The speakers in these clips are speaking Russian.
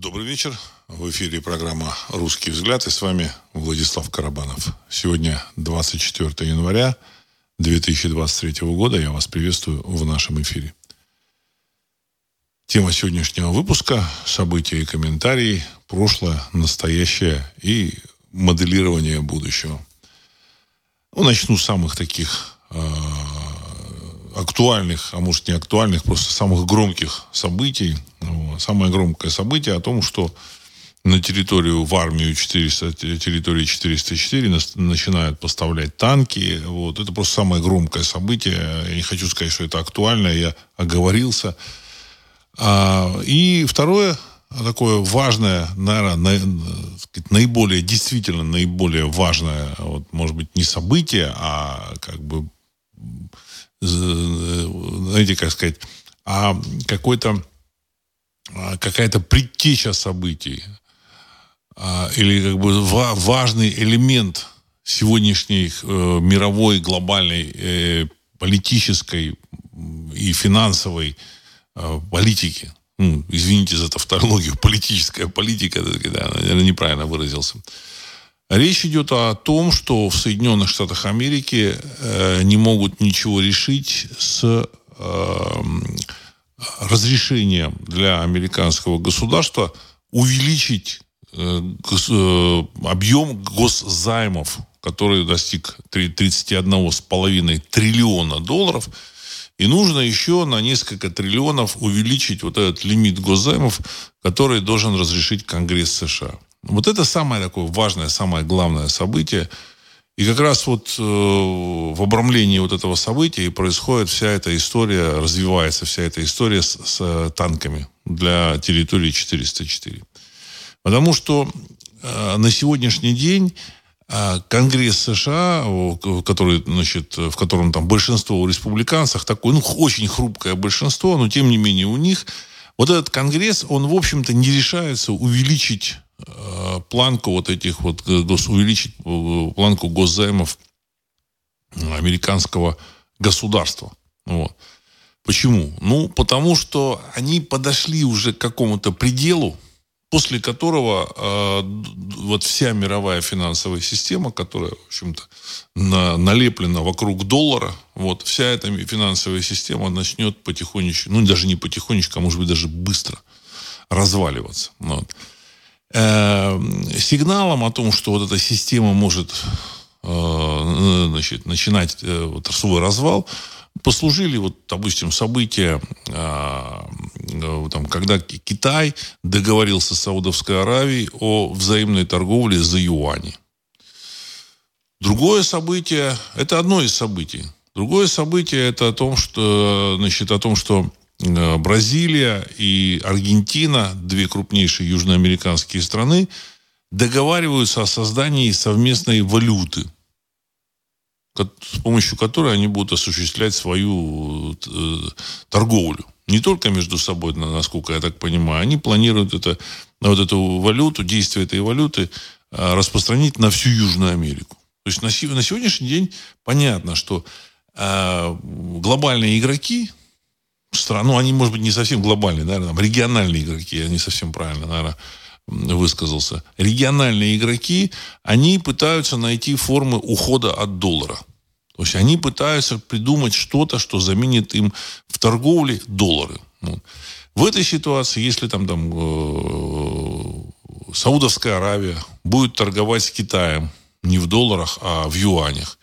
Добрый вечер. В эфире программа «Русский взгляд» и с вами Владислав Карабанов. Сегодня 24 января 2023 года. Я вас приветствую в нашем эфире. Тема сегодняшнего выпуска – события и комментарии, прошлое, настоящее и моделирование будущего. Ну, начну с самых таких э, актуальных, а может не актуальных, просто самых громких событий. Самое громкое событие о том, что на территорию, в армию 400, территории 404 начинают поставлять танки. Вот. Это просто самое громкое событие. Я не хочу сказать, что это актуально, я оговорился. А, и второе, такое важное, наверное, наиболее, действительно наиболее важное, вот, может быть, не событие, а как бы, знаете, как сказать, а какой-то а, какая-то предтеча событий а, или как бы важный элемент сегодняшней э, мировой глобальной э, политической и финансовой э, политики. Ну, извините за тавтологию, политическая политика, да, наверное, неправильно выразился. Речь идет о том, что в Соединенных Штатах Америки э, не могут ничего решить с э, разрешением для американского государства увеличить э, объем госзаймов, который достиг 31,5 триллиона долларов, и нужно еще на несколько триллионов увеличить вот этот лимит госзаймов, который должен разрешить Конгресс США. Вот это самое такое важное, самое главное событие – и как раз вот э, в обрамлении вот этого события и происходит вся эта история, развивается вся эта история с, с э, танками для территории 404. Потому что э, на сегодняшний день э, Конгресс США, который, значит, в котором там большинство у республиканцев, такое, ну, очень хрупкое большинство, но тем не менее у них, вот этот Конгресс, он, в общем-то, не решается увеличить планку вот этих вот, э, увеличить э, планку госзаймов американского государства. Вот. Почему? Ну, потому что они подошли уже к какому-то пределу, после которого э, вот вся мировая финансовая система, которая, в общем-то, на, налеплена вокруг доллара, вот вся эта финансовая система начнет потихонечку, ну, даже не потихонечку, а может быть, даже быстро разваливаться. Вот. Э, сигналом о том, что вот эта система может э, значит, начинать э, свой развал, послужили, вот, допустим, события, там, когда Китай договорился с Саудовской Аравией о взаимной торговле за юани. Другое событие, это одно из событий. Другое событие это о том, что, значит, о том, что Э, Бразилия и Аргентина, две крупнейшие южноамериканские страны, договариваются о создании совместной валюты, с помощью которой они будут осуществлять свою э, торговлю. Не только между собой, насколько я так понимаю, они планируют это, вот эту валюту, действие этой валюты э, распространить на всю Южную Америку. То есть на, сегодняшний день понятно, что э, глобальные игроки, стран, ну, они, может быть, не совсем глобальные, наверное, там, региональные игроки, я не совсем правильно, наверное, высказался. Региональные игроки, они пытаются найти формы ухода от доллара. То есть они пытаются придумать что-то, что заменит им в торговле доллары. Вот. В этой ситуации, если там, там э, Саудовская Аравия будет торговать с Китаем не в долларах, а в юанях,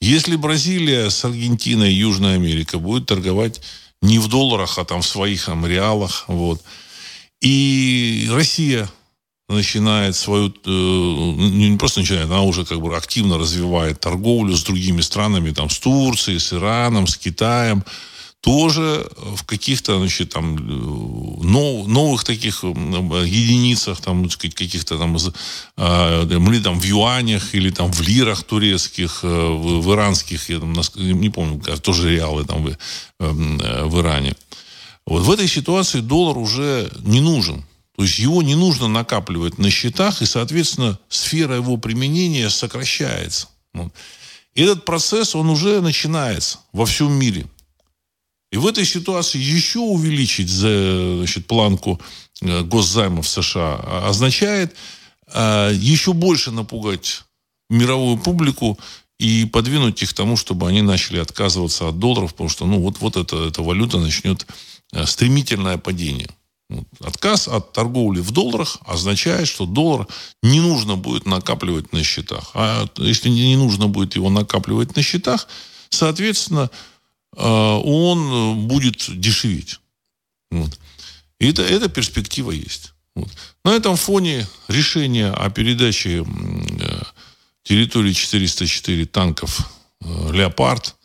если Бразилия с Аргентиной и Южная Америка будет торговать не в долларах, а там в своих там, реалах. Вот. И Россия начинает свою, э, не просто начинает, она уже как бы активно развивает торговлю с другими странами, там, с Турцией, с Ираном, с Китаем, тоже в каких-то, значит, там, нов, новых таких единицах, там, так сказать, каких-то там, э, или там в юанях, или там в лирах турецких, э, в, в иранских, я там, не помню, тоже реалы там в, э, в Иране. Вот в этой ситуации доллар уже не нужен. То есть его не нужно накапливать на счетах, и, соответственно, сфера его применения сокращается. Вот. И этот процесс, он уже начинается во всем мире. И в этой ситуации еще увеличить значит, планку госзаймов США означает еще больше напугать мировую публику и подвинуть их к тому, чтобы они начали отказываться от долларов, потому что ну, вот, вот эта, эта валюта начнет стремительное падение. Отказ от торговли в долларах означает, что доллар не нужно будет накапливать на счетах. А если не нужно будет его накапливать на счетах, соответственно, э, он будет дешеветь. Вот. И это, эта перспектива есть. Вот. На этом фоне решение о передаче э, территории 404 танков э, «Леопард»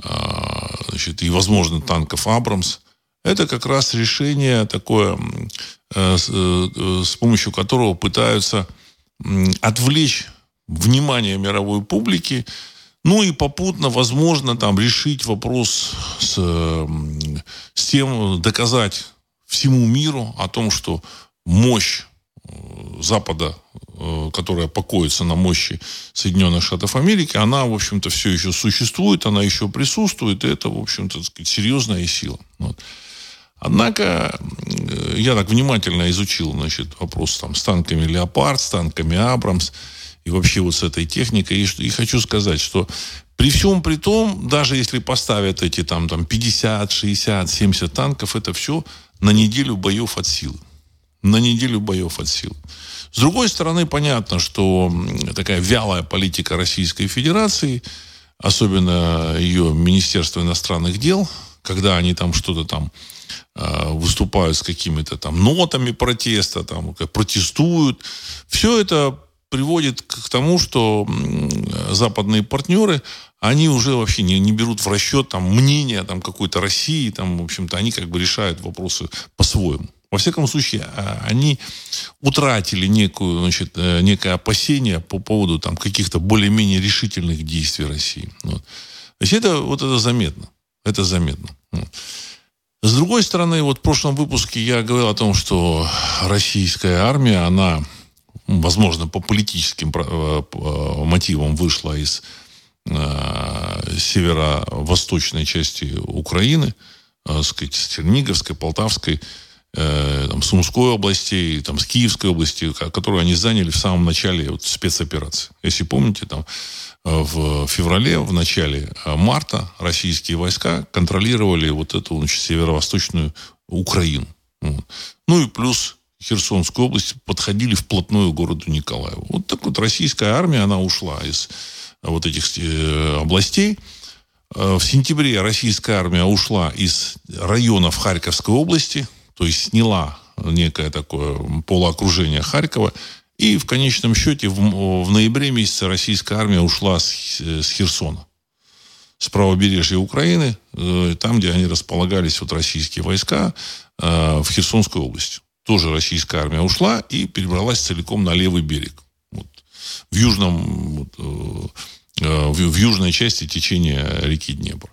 значит, и, возможно, танков «Абрамс» Это как раз решение такое, э, э, с помощью которого пытаются отвлечь внимание мировой публики, ну и попутно, возможно, там решить вопрос с, с тем, доказать всему миру о том, что мощь э, Запада, которая покоится на мощи Соединенных Штатов Америки, она, в общем-то, все еще существует, она еще присутствует, и это, в общем-то, серьезная сила. Вот. Однако я так внимательно изучил значит, вопрос там, с танками «Леопард», с танками «Абрамс» и вообще вот с этой техникой. И, и хочу сказать, что при всем при том, даже если поставят эти там, там 50, 60, 70 танков, это все на неделю боев от силы. На неделю боев от силы. С другой стороны, понятно, что такая вялая политика Российской Федерации, особенно ее Министерство иностранных дел, когда они там что-то там Э, выступают с какими-то там нотами протеста, там, протестуют. Все это приводит к тому, что западные партнеры, они уже вообще не, не берут в расчет там, мнение там, какой-то России, там, в общем-то, они как бы решают вопросы по-своему. Во всяком случае, а, они утратили некую, значит, э, некое опасение по поводу там, каких-то более-менее решительных действий России. Вот. То есть это, вот это заметно. Это заметно. С другой стороны, вот в прошлом выпуске я говорил о том, что российская армия, она, возможно, по политическим э, э, мотивам вышла из э, северо-восточной части Украины, сказать, с Черниговской, Полтавской, там, Сумской областей, там, с Киевской области, которую они заняли в самом начале вот, спецоперации. Если помните, там в феврале, в начале марта российские войска контролировали вот эту значит, северо-восточную Украину. Ну и плюс Херсонскую область подходили вплотную к городу Николаеву. Вот так вот российская армия, она ушла из вот этих э, областей. Э, в сентябре российская армия ушла из районов Харьковской области, то есть сняла некое такое полуокружение Харькова и в конечном счете в, в ноябре месяце российская армия ушла с, с Херсона, с правобережья Украины, э, там, где они располагались, вот российские войска, э, в Херсонской области. Тоже российская армия ушла и перебралась целиком на левый берег. Вот, в южном, вот, э, в, в южной части течения реки Днепр.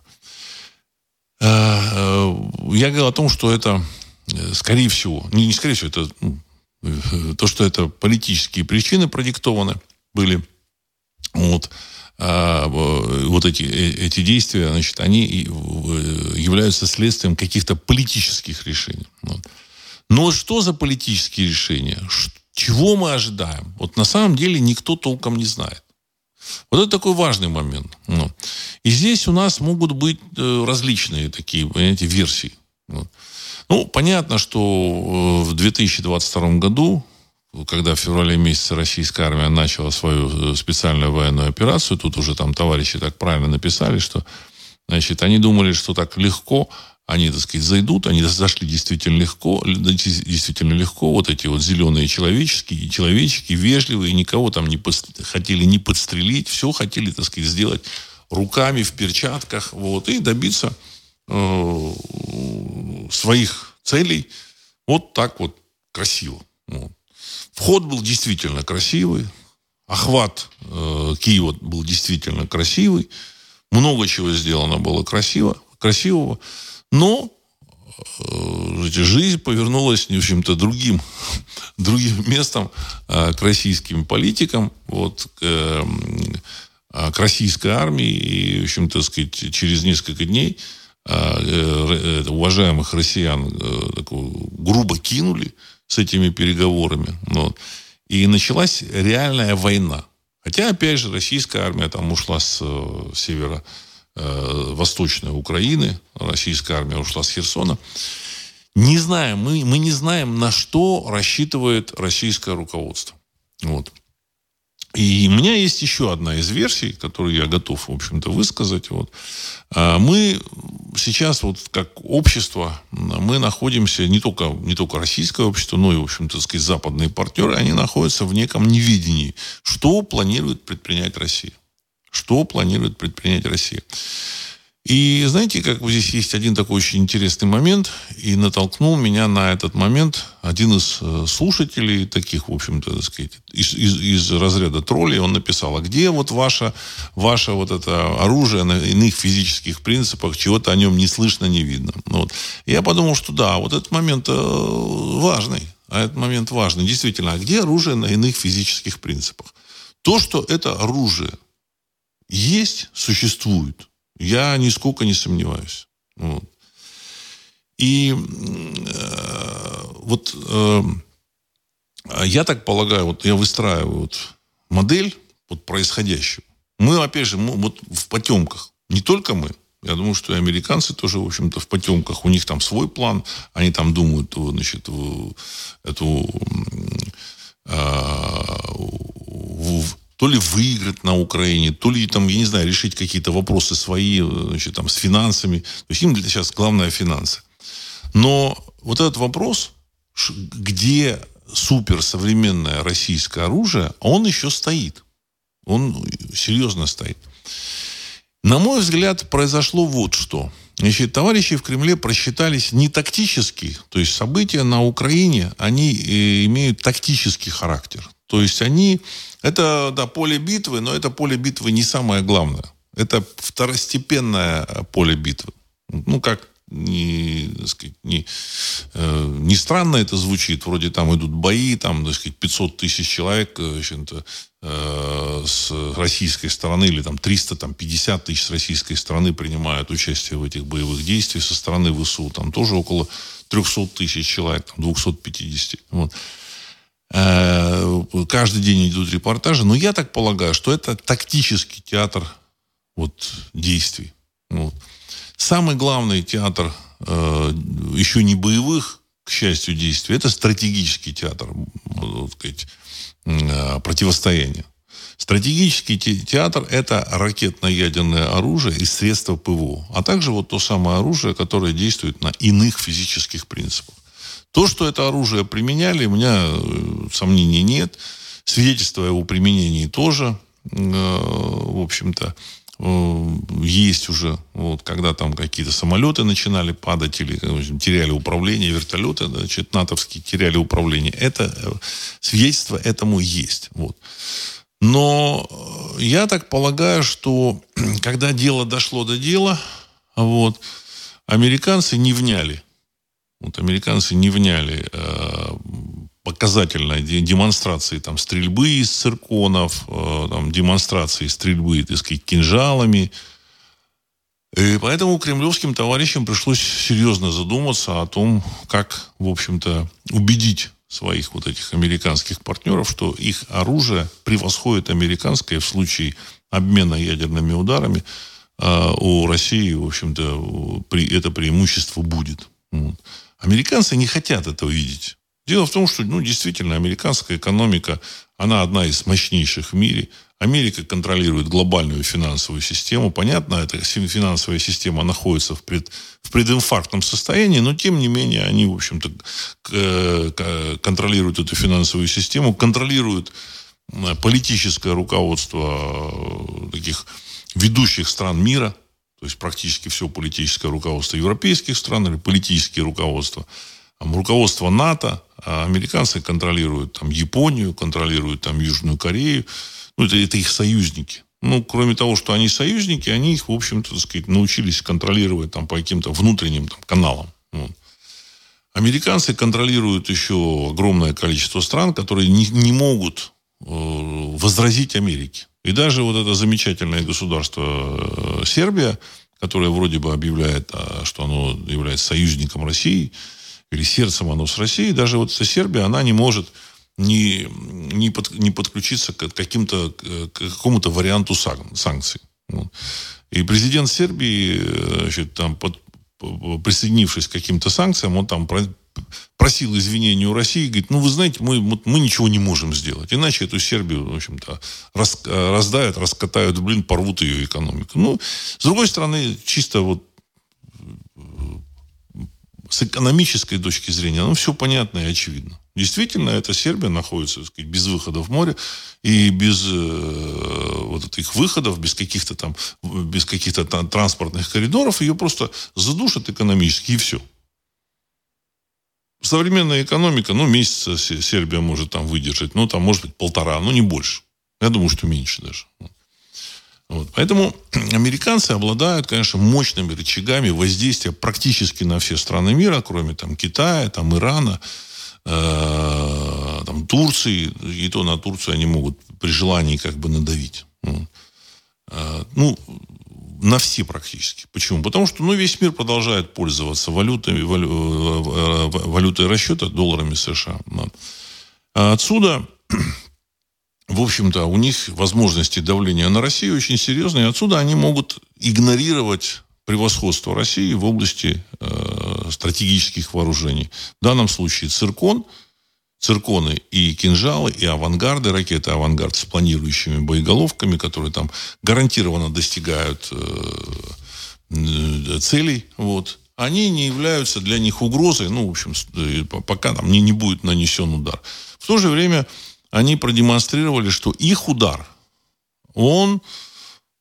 Я говорил о том, что это, скорее всего, не, не скорее всего, это ну, то, что это политические причины продиктованы были. Вот. А, вот эти, э, эти действия, значит, они являются следствием каких-то политических решений. Вот. Но что за политические решения? Чего мы ожидаем? Вот на самом деле никто толком не знает. Вот это такой важный момент. Ну. И здесь у нас могут быть э, различные такие, понимаете, версии. Вот. Ну, понятно, что э, в 2022 году, когда в феврале месяце российская армия начала свою э, специальную военную операцию, тут уже там товарищи так правильно написали, что значит, они думали, что так легко они, так сказать, зайдут, они зашли действительно легко, действительно легко, вот эти вот зеленые человеческие, человечки, вежливые, никого там не под, хотели не подстрелить, все хотели, так сказать, сделать руками в перчатках, вот, и добиться э, своих целей вот так вот красиво. Вот. Вход был действительно красивый, охват э, Киева был действительно красивый, много чего сделано было красиво, красивого, но э, жизнь повернулась, в общем-то, другим, другим местом э, к российским политикам, вот, к, э, к российской армии, и, в общем-то, сказать, через несколько дней уважаемых россиян грубо кинули с этими переговорами. Вот. И началась реальная война. Хотя, опять же, российская армия там ушла с севера восточной Украины, российская армия ушла с Херсона. Не знаем, мы, мы не знаем, на что рассчитывает российское руководство. Вот. И у меня есть еще одна из версий, которую я готов, в общем-то, высказать. Вот. А, мы сейчас, вот как общество, мы находимся, не только, не только российское общество, но и, в общем-то, сказать, западные партнеры, они находятся в неком невидении. Что планирует предпринять Россия? Что планирует предпринять Россия? И знаете, как вот здесь есть один такой очень интересный момент, и натолкнул меня на этот момент один из э, слушателей, таких, в общем-то, так сказать, из, из, из разряда троллей, он написал, а где вот ваше, ваше вот это оружие на иных физических принципах, чего-то о нем не слышно, не видно. Ну вот. Я подумал, что да, вот этот момент э, важный, а этот момент важный. Действительно, а где оружие на иных физических принципах? То, что это оружие есть, существует – я нисколько не сомневаюсь. Вот. И э, вот э, я так полагаю, вот я выстраиваю вот модель вот происходящего. Мы, опять же, мы, вот в потемках. Не только мы. Я думаю, что и американцы тоже, в общем-то, в потемках. У них там свой план. Они там думают, значит, эту э, то ли выиграть на Украине, то ли там, я не знаю, решить какие-то вопросы свои, значит, там, с финансами. То есть им сейчас главное финансы. Но вот этот вопрос, где суперсовременное российское оружие, он еще стоит. Он серьезно стоит. На мой взгляд, произошло вот что. Значит, товарищи в Кремле просчитались не тактически, то есть события на Украине, они э, имеют тактический характер. То есть они это, да, поле битвы, но это поле битвы не самое главное. Это второстепенное поле битвы. Ну, как не, сказать, не, э, не странно это звучит, вроде там идут бои, там, так сказать, 500 тысяч человек э, э, с российской стороны, или там 300, там 50 тысяч с российской стороны принимают участие в этих боевых действиях, со стороны ВСУ там тоже около 300 тысяч человек, там 250. Вот. Э, каждый день идут репортажи, но я так полагаю, что это тактический театр вот, действий. Вот. Самый главный театр э, еще не боевых, к счастью, действий, это стратегический театр вот, сказать, э, противостояния. Стратегический театр – это ракетно-ядерное оружие и средства ПВО, а также вот то самое оружие, которое действует на иных физических принципах. То, что это оружие применяли, у меня э, сомнений нет. Свидетельства о его применении тоже, э, в общем-то, э, есть уже, вот, когда там какие-то самолеты начинали падать или теряли управление, вертолеты, значит, натовские теряли управление. Это свидетельство этому есть. Вот. Но я так полагаю, что когда дело дошло до дела, вот, американцы не вняли вот американцы не вняли э, показательной демонстрации там, стрельбы из цирконов, э, там, демонстрации стрельбы, так сказать, кинжалами. И поэтому кремлевским товарищам пришлось серьезно задуматься о том, как, в общем-то, убедить своих вот этих американских партнеров, что их оружие превосходит американское в случае обмена ядерными ударами. А у России, в общем-то, это преимущество будет. Вот. Американцы не хотят этого видеть. Дело в том, что, ну, действительно, американская экономика, она одна из мощнейших в мире. Америка контролирует глобальную финансовую систему. Понятно, эта финансовая система находится в, пред, в прединфарктном состоянии, но, тем не менее, они, в общем-то, контролируют эту финансовую систему, контролируют политическое руководство э, таких ведущих стран мира – то есть практически все политическое руководство европейских стран или политические руководства. Руководство НАТО, а американцы контролируют там Японию, контролируют там Южную Корею. Ну, это, это их союзники. Ну, кроме того, что они союзники, они их, в общем-то, так сказать, научились контролировать там по каким-то внутренним там, каналам. Вот. Американцы контролируют еще огромное количество стран, которые не, не могут э, возразить Америке. И даже вот это замечательное государство э, Сербия, которое вроде бы объявляет, а, что оно является союзником России, или сердцем оно с Россией, даже вот эта Сербия, она не может не, не, под, не подключиться к, каким-то, к какому-то варианту санкций. И президент Сербии, э, значит, там, под, присоединившись к каким-то санкциям, он там просил извинения у России, говорит, ну, вы знаете, мы, мы ничего не можем сделать. Иначе эту Сербию, в общем-то, рас, раздают, раскатают, блин, порвут ее экономику. Ну, с другой стороны, чисто вот с экономической точки зрения, ну, все понятно и очевидно. Действительно, эта Сербия находится так сказать, без выхода в море и без э, вот этих выходов, без каких-то там, без каких-то там транспортных коридоров, ее просто задушат экономически и все. Современная экономика, ну, месяца Сербия может там выдержать, ну, там, может быть, полтора, ну, не больше. Я думаю, что меньше даже. Вот. Поэтому американцы обладают, конечно, мощными рычагами воздействия практически на все страны мира, кроме там Китая, там Ирана, э, там, Турции, и то на Турцию они могут при желании как бы надавить. Э, ну на все практически. Почему? Потому что ну, весь мир продолжает пользоваться валютами, валю, э, валютой расчета, долларами США. А отсюда, в общем-то, у них возможности давления на Россию очень серьезные. Отсюда они могут игнорировать превосходство России в области э, стратегических вооружений. В данном случае циркон, цирконы и кинжалы, и авангарды, ракеты авангард с планирующими боеголовками, которые там гарантированно достигают э, целей. Вот. Они не являются для них угрозой, ну, в общем, э, пока там не, не будет нанесен удар. В то же время они продемонстрировали, что их удар, он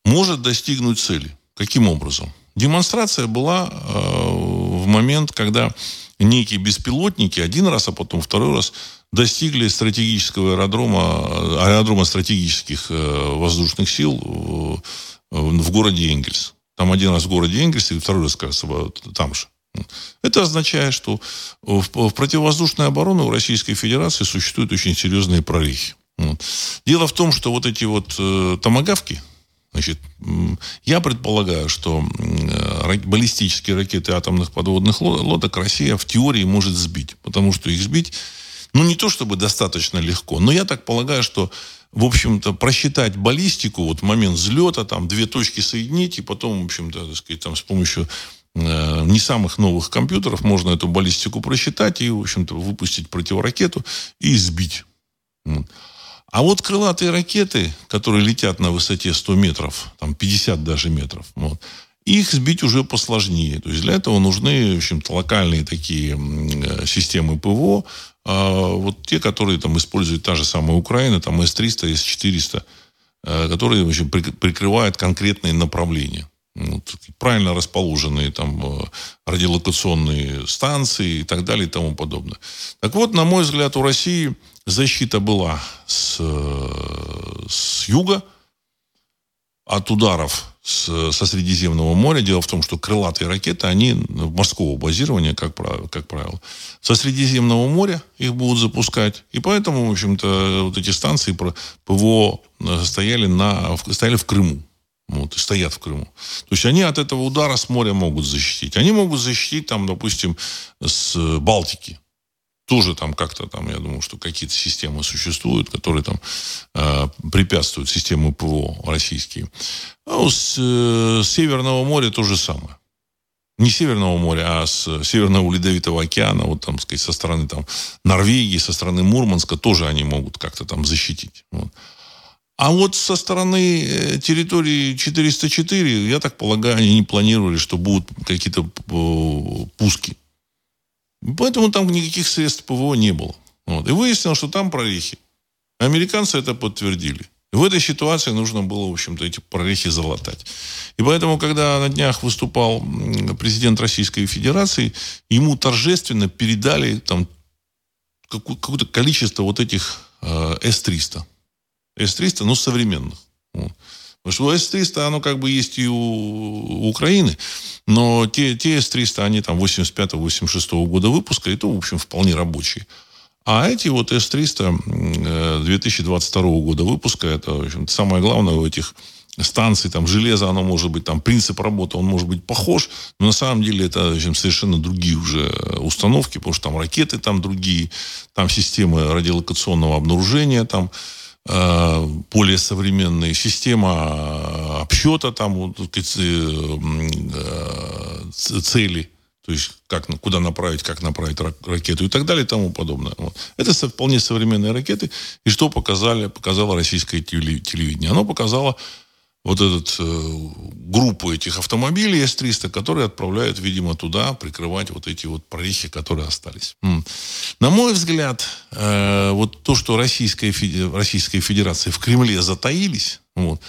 может достигнуть цели. Каким образом? Демонстрация была э, в момент, когда некие беспилотники один раз, а потом второй раз достигли стратегического аэродрома, аэродрома стратегических э, воздушных сил в, в городе Энгельс. Там один раз в городе Энгельс, и второй раз, кажется, там же. Это означает, что в противовоздушной обороне у Российской Федерации существуют очень серьезные прорехи. Дело в том, что вот эти вот э, томогавки, Значит, я предполагаю, что баллистические ракеты атомных подводных лодок Россия в теории может сбить, потому что их сбить, ну, не то чтобы достаточно легко, но я так полагаю, что в общем-то, просчитать баллистику, вот момент взлета, там, две точки соединить, и потом, в общем-то, так сказать, там, с помощью э, не самых новых компьютеров можно эту баллистику просчитать и, в общем-то, выпустить противоракету и сбить. А вот крылатые ракеты, которые летят на высоте 100 метров, там 50 даже метров, вот, их сбить уже посложнее. То есть для этого нужны, в общем-то, локальные такие э, системы ПВО, а вот те, которые там использует та же самая Украина, там С-300, С-400, э, которые в общем, прикрывают конкретные направления. Вот, правильно расположенные там э, радиолокационные станции и так далее и тому подобное. Так вот, на мой взгляд, у России защита была с, с юга от ударов с, со Средиземного моря. Дело в том, что крылатые ракеты, они морского базирования, как правило, как правило. Со Средиземного моря их будут запускать. И поэтому, в общем-то, вот эти станции ПВО стояли, на, стояли в Крыму. Вот, и стоят в Крыму. То есть они от этого удара с моря могут защитить. Они могут защитить, там, допустим, с Балтики тоже там как-то там, я думаю, что какие-то системы существуют, которые там э, препятствуют системы ПВО российские. А у с, э, Северного моря то же самое. Не Северного моря, а с Северного Ледовитого океана, вот там, сказать, со стороны там Норвегии, со стороны Мурманска тоже они могут как-то там защитить. Вот. А вот со стороны э, территории 404, я так полагаю, они не планировали, что будут какие-то э, пуски Поэтому там никаких средств ПВО не было. Вот. И выяснилось, что там прорехи. Американцы это подтвердили. В этой ситуации нужно было, в общем-то, эти прорехи залатать. И поэтому, когда на днях выступал президент Российской Федерации, ему торжественно передали там какое-то количество вот этих э, С-300. С-300, ну, современных. Вот. Потому что С-300, оно как бы есть и у Украины, но те, те С-300, они там 85-86 года выпуска, и то, в общем, вполне рабочие. А эти вот С-300 2022 года выпуска, это, в общем самое главное у этих станций, там, железо, оно может быть, там, принцип работы, он может быть похож, но на самом деле это общем, совершенно другие уже установки, потому что там ракеты там другие, там системы радиолокационного обнаружения, там, э, более современные, система обсчета там, вот, сказать, э, цели, то есть как, куда направить, как направить ракету и так далее и тому подобное. Вот. Это вполне современные ракеты. И что показали, показало российское телевидение? Оно показало вот эту э, группу этих автомобилей С-300, которые отправляют, видимо, туда прикрывать вот эти вот прорехи, которые остались. М. На мой взгляд, э, вот то, что Российская, Российская Федерация в Кремле затаились, вот,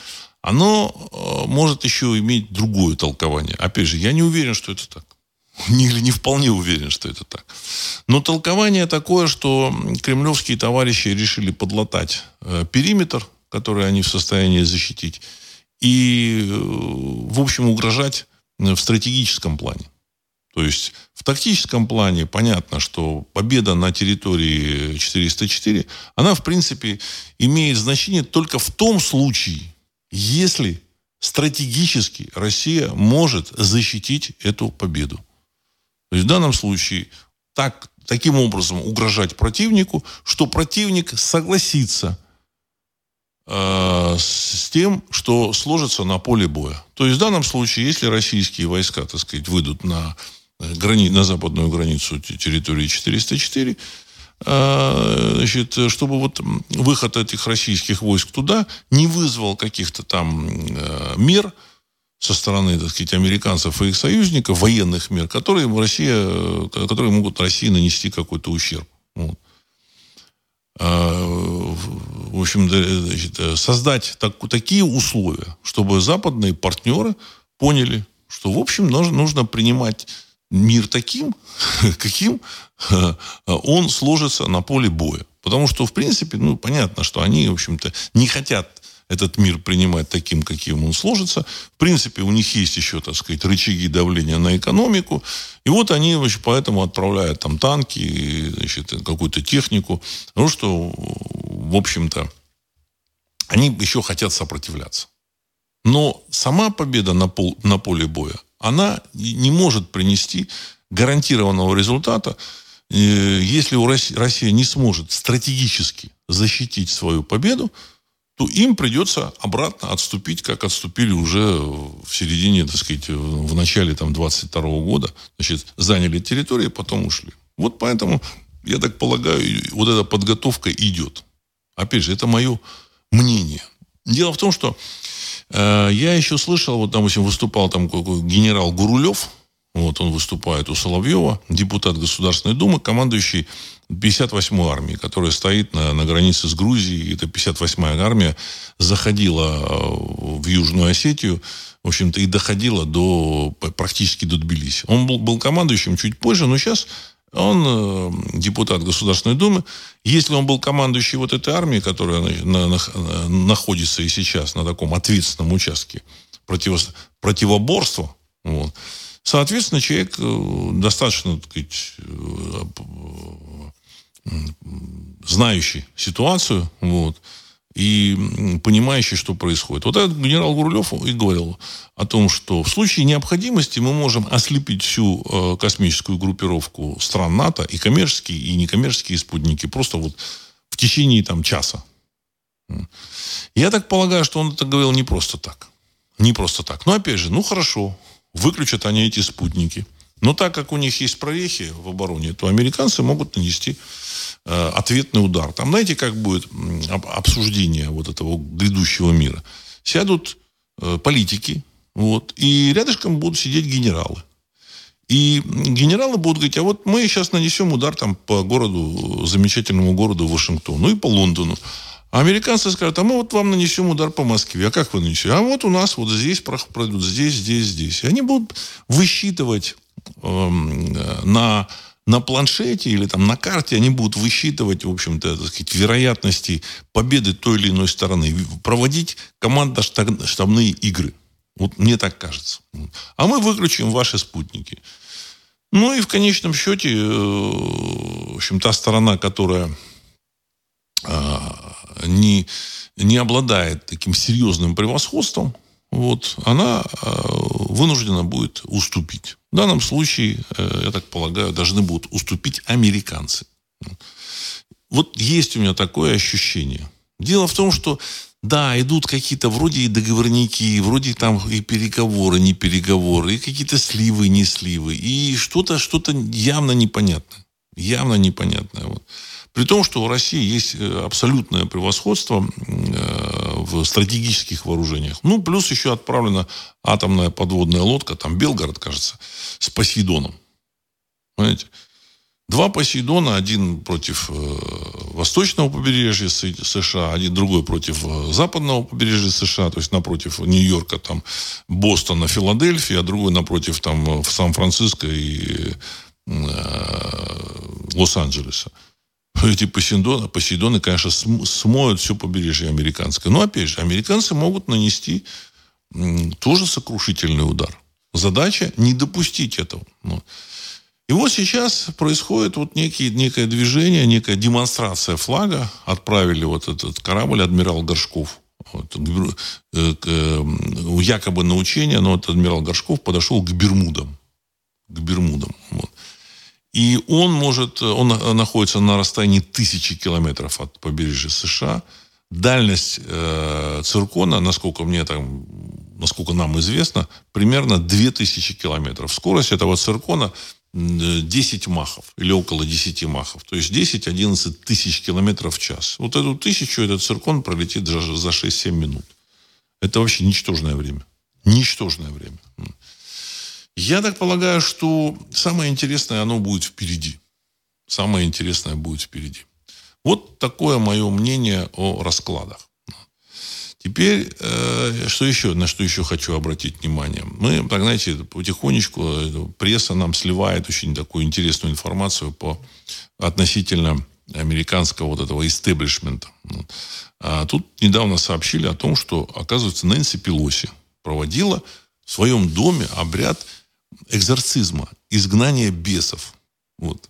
оно э, может еще иметь другое толкование. Опять же, я не уверен, что это так. Или не вполне уверен, что это так. Но толкование такое, что кремлевские товарищи решили подлатать э, периметр, который они в состоянии защитить, и, э, в общем, угрожать э, в стратегическом плане. То есть в тактическом плане понятно, что победа на территории 404, она, в принципе, имеет значение только в том случае, если стратегически Россия может защитить эту победу. То есть в данном случае так, таким образом угрожать противнику, что противник согласится с тем, что сложится на поле боя. То есть в данном случае, если российские войска, так сказать, выйдут на, э, грани, на западную границу территории 404, э, значит, чтобы вот выход этих российских войск туда не вызвал каких-то там э, мер, со стороны, так сказать, американцев и их союзников, военных мер, которые, Россия, которые могут России нанести какой-то ущерб. Вот. В общем, значит, создать так, такие условия, чтобы западные партнеры поняли, что, в общем, нужно, нужно принимать мир таким, каким он сложится на поле боя. Потому что, в принципе, ну, понятно, что они, в общем-то, не хотят этот мир принимать таким, каким он сложится. В принципе, у них есть еще, так сказать, рычаги давления на экономику. И вот они значит, поэтому отправляют там танки, значит, какую-то технику. Ну, что, в общем-то, они еще хотят сопротивляться. Но сама победа на, пол, на поле боя, она не может принести гарантированного результата, э, если у России, Россия не сможет стратегически защитить свою победу, то им придется обратно отступить, как отступили уже в середине, так сказать, в начале там, 22 года. Значит, заняли территорию, потом ушли. Вот поэтому, я так полагаю, вот эта подготовка идет. Опять же, это мое мнение. Дело в том, что э, я еще слышал, вот, допустим, выступал там генерал Гурулев, вот он выступает у Соловьева, депутат Государственной Думы, командующий 58-й армии, которая стоит на, на границе с Грузией. Эта 58-я армия заходила э, в Южную Осетию, в общем-то, и доходила до, практически до Тбилиси. Он был, был командующим чуть позже, но сейчас он э, депутат Государственной Думы. Если он был командующий вот этой армией, которая на, на, находится и сейчас на таком ответственном участке противо, противоборства, вот, соответственно, человек э, достаточно, так сказать, знающий ситуацию, вот, и понимающий, что происходит. Вот этот генерал Гурулев и говорил о том, что в случае необходимости мы можем ослепить всю э, космическую группировку стран НАТО и коммерческие, и некоммерческие спутники просто вот в течение там часа. Я так полагаю, что он это говорил не просто так. Не просто так. Но опять же, ну хорошо, выключат они эти спутники. Но так как у них есть прорехи в обороне, то американцы могут нанести Э, ответный удар. Там, знаете, как будет обсуждение вот этого грядущего мира? Сядут э, политики, вот, и рядышком будут сидеть генералы. И генералы будут говорить, а вот мы сейчас нанесем удар там по городу, замечательному городу Вашингтону, ну и по Лондону. А американцы скажут, а мы вот вам нанесем удар по Москве. А как вы нанесете? А вот у нас вот здесь пройдут, здесь, здесь, здесь. И они будут высчитывать э, на на планшете или там на карте они будут высчитывать, в общем-то, так сказать, вероятности победы той или иной стороны, проводить командно-штабные игры. Вот мне так кажется. А мы выключим ваши спутники. Ну и в конечном счете, э, в общем, та сторона, которая а, не, не обладает таким серьезным превосходством, вот, она э, вынуждена будет уступить. В данном случае, э, я так полагаю, должны будут уступить американцы. Вот есть у меня такое ощущение. Дело в том, что да, идут какие-то вроде и договорники, вроде там и переговоры, не переговоры, и какие-то сливы, не сливы, и что-то, что-то явно непонятное. Явно непонятное. Вот. При том, что у России есть э, абсолютное превосходство э, в стратегических вооружениях. Ну, плюс еще отправлена атомная подводная лодка, там Белгород, кажется, с Посейдоном. Понимаете? Два Посейдона, один против э, восточного побережья США, один другой против западного побережья США, то есть напротив Нью-Йорка, там, Бостона, Филадельфия, а другой напротив там в Сан-Франциско и э, Лос-Анджелеса эти Посейдоны, Посейдоны конечно, смоют все побережье американское. Но, опять же, американцы могут нанести тоже сокрушительный удар. Задача не допустить этого. Ну. И вот сейчас происходит вот некий, некое движение, некая демонстрация флага. Отправили вот этот корабль «Адмирал Горшков». Вот, э, э, якобы на учение, но вот адмирал Горшков подошел к Бермудам. К Бермудам. Вот. И он может, он находится на расстоянии тысячи километров от побережья США. Дальность э, циркона, насколько мне там, насколько нам известно, примерно 2000 километров. Скорость этого циркона 10 махов или около 10 махов. То есть 10-11 тысяч километров в час. Вот эту тысячу этот циркон пролетит за 6-7 минут. Это вообще ничтожное время. Ничтожное время. Я так полагаю, что самое интересное, оно будет впереди. Самое интересное будет впереди. Вот такое мое мнение о раскладах. Теперь, э, что еще, на что еще хочу обратить внимание. Мы, так знаете, потихонечку э, пресса нам сливает очень такую интересную информацию по относительно американского вот этого истеблишмента. А тут недавно сообщили о том, что, оказывается, Нэнси Пелоси проводила в своем доме обряд экзорцизма, изгнания бесов. Вот.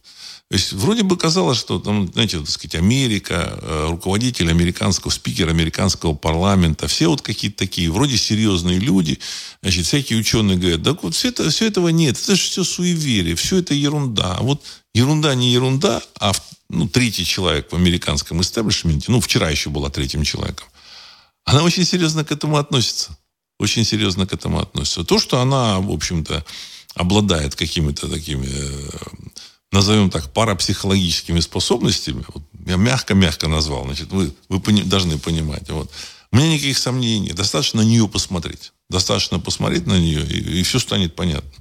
То есть вроде бы казалось, что там, знаете, так сказать, Америка, э, руководитель американского, спикер американского парламента, все вот какие-то такие, вроде серьезные люди, значит, всякие ученые говорят, да вот все, это, все этого нет, это же все суеверие, все это ерунда. А вот ерунда не ерунда, а ну, третий человек в американском истеблишменте, ну, вчера еще была третьим человеком, она очень серьезно к этому относится. Очень серьезно к этому относится. То, что она, в общем-то, обладает какими-то такими, э, назовем так, парапсихологическими способностями, вот я мягко-мягко назвал, значит, вы, вы пони, должны понимать. Вот. У меня никаких сомнений. Достаточно на нее посмотреть. Достаточно посмотреть на нее, и, и все станет понятно.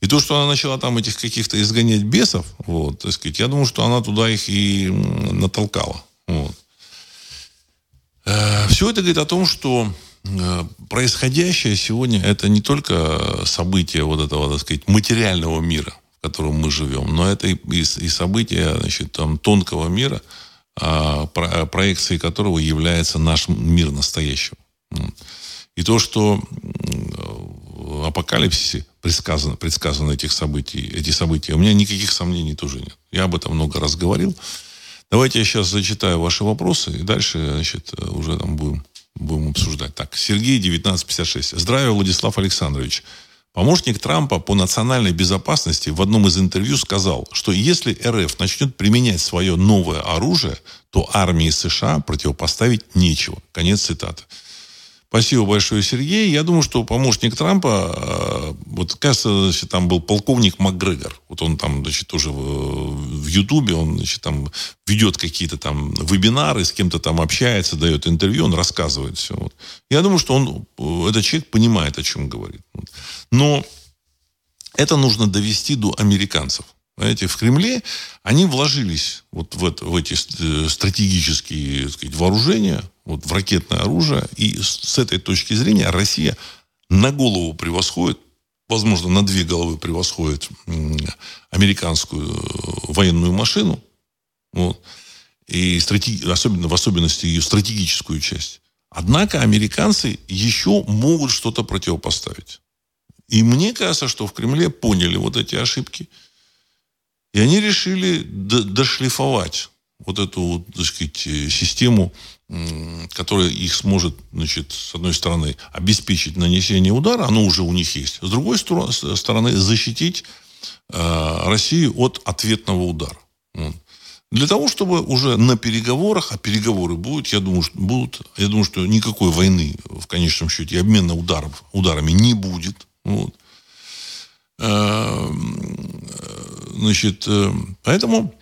И то, что она начала там этих каких-то изгонять бесов, вот, так сказать, я думаю, что она туда их и натолкала. Вот. Э, все это говорит о том, что происходящее сегодня это не только события вот этого, так сказать, материального мира, в котором мы живем, но это и, и, события, значит, там, тонкого мира, а, про, проекцией которого является наш мир настоящего. И то, что в апокалипсисе предсказано, предсказано этих событий, эти события, у меня никаких сомнений тоже нет. Я об этом много раз говорил. Давайте я сейчас зачитаю ваши вопросы, и дальше, значит, уже там будем будем обсуждать. Так, Сергей, 1956. Здравия, Владислав Александрович. Помощник Трампа по национальной безопасности в одном из интервью сказал, что если РФ начнет применять свое новое оружие, то армии США противопоставить нечего. Конец цитаты. Спасибо большое, Сергей. Я думаю, что помощник Трампа, э, вот, кажется, значит, там был полковник МакГрегор. Вот он там, значит, тоже в, Ютубе, он, значит, там ведет какие-то там вебинары, с кем-то там общается, дает интервью, он рассказывает все. Вот. Я думаю, что он, э, этот человек понимает, о чем говорит. Но это нужно довести до американцев. Знаете, в Кремле они вложились вот в, это, в эти э, стратегические сказать, вооружения, вот в ракетное оружие. И с этой точки зрения Россия на голову превосходит, возможно, на две головы превосходит американскую э, военную машину. Вот, и стратеги... особенно, в особенности ее стратегическую часть. Однако американцы еще могут что-то противопоставить. И мне кажется, что в Кремле поняли вот эти ошибки – и они решили дошлифовать вот эту, так сказать, систему которое их сможет, значит, с одной стороны, обеспечить нанесение удара, оно уже у них есть. С другой стороны, защитить э, Россию от ответного удара. Для того, чтобы уже на переговорах, а переговоры будут, я думаю, что будут, я думаю, что никакой войны в конечном счете, обмена ударов, ударами не будет. Вот. Эм, значит, э, поэтому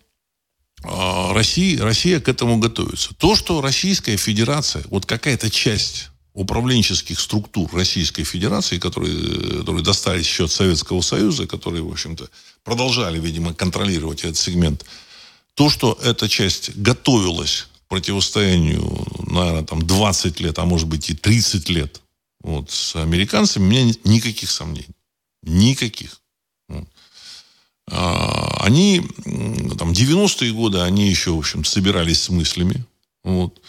а, Россия, Россия к этому готовится. То, что Российская Федерация, вот какая-то часть управленческих структур Российской Федерации, которые, которые достались еще от Советского Союза, которые, в общем-то, продолжали, видимо, контролировать этот сегмент, то, что эта часть готовилась к противостоянию, наверное, там 20 лет, а может быть и 30 лет вот, с американцами, у меня нет никаких сомнений. Никаких. А, они, там, 90-е годы, они еще, в общем собирались с мыслями. Вот.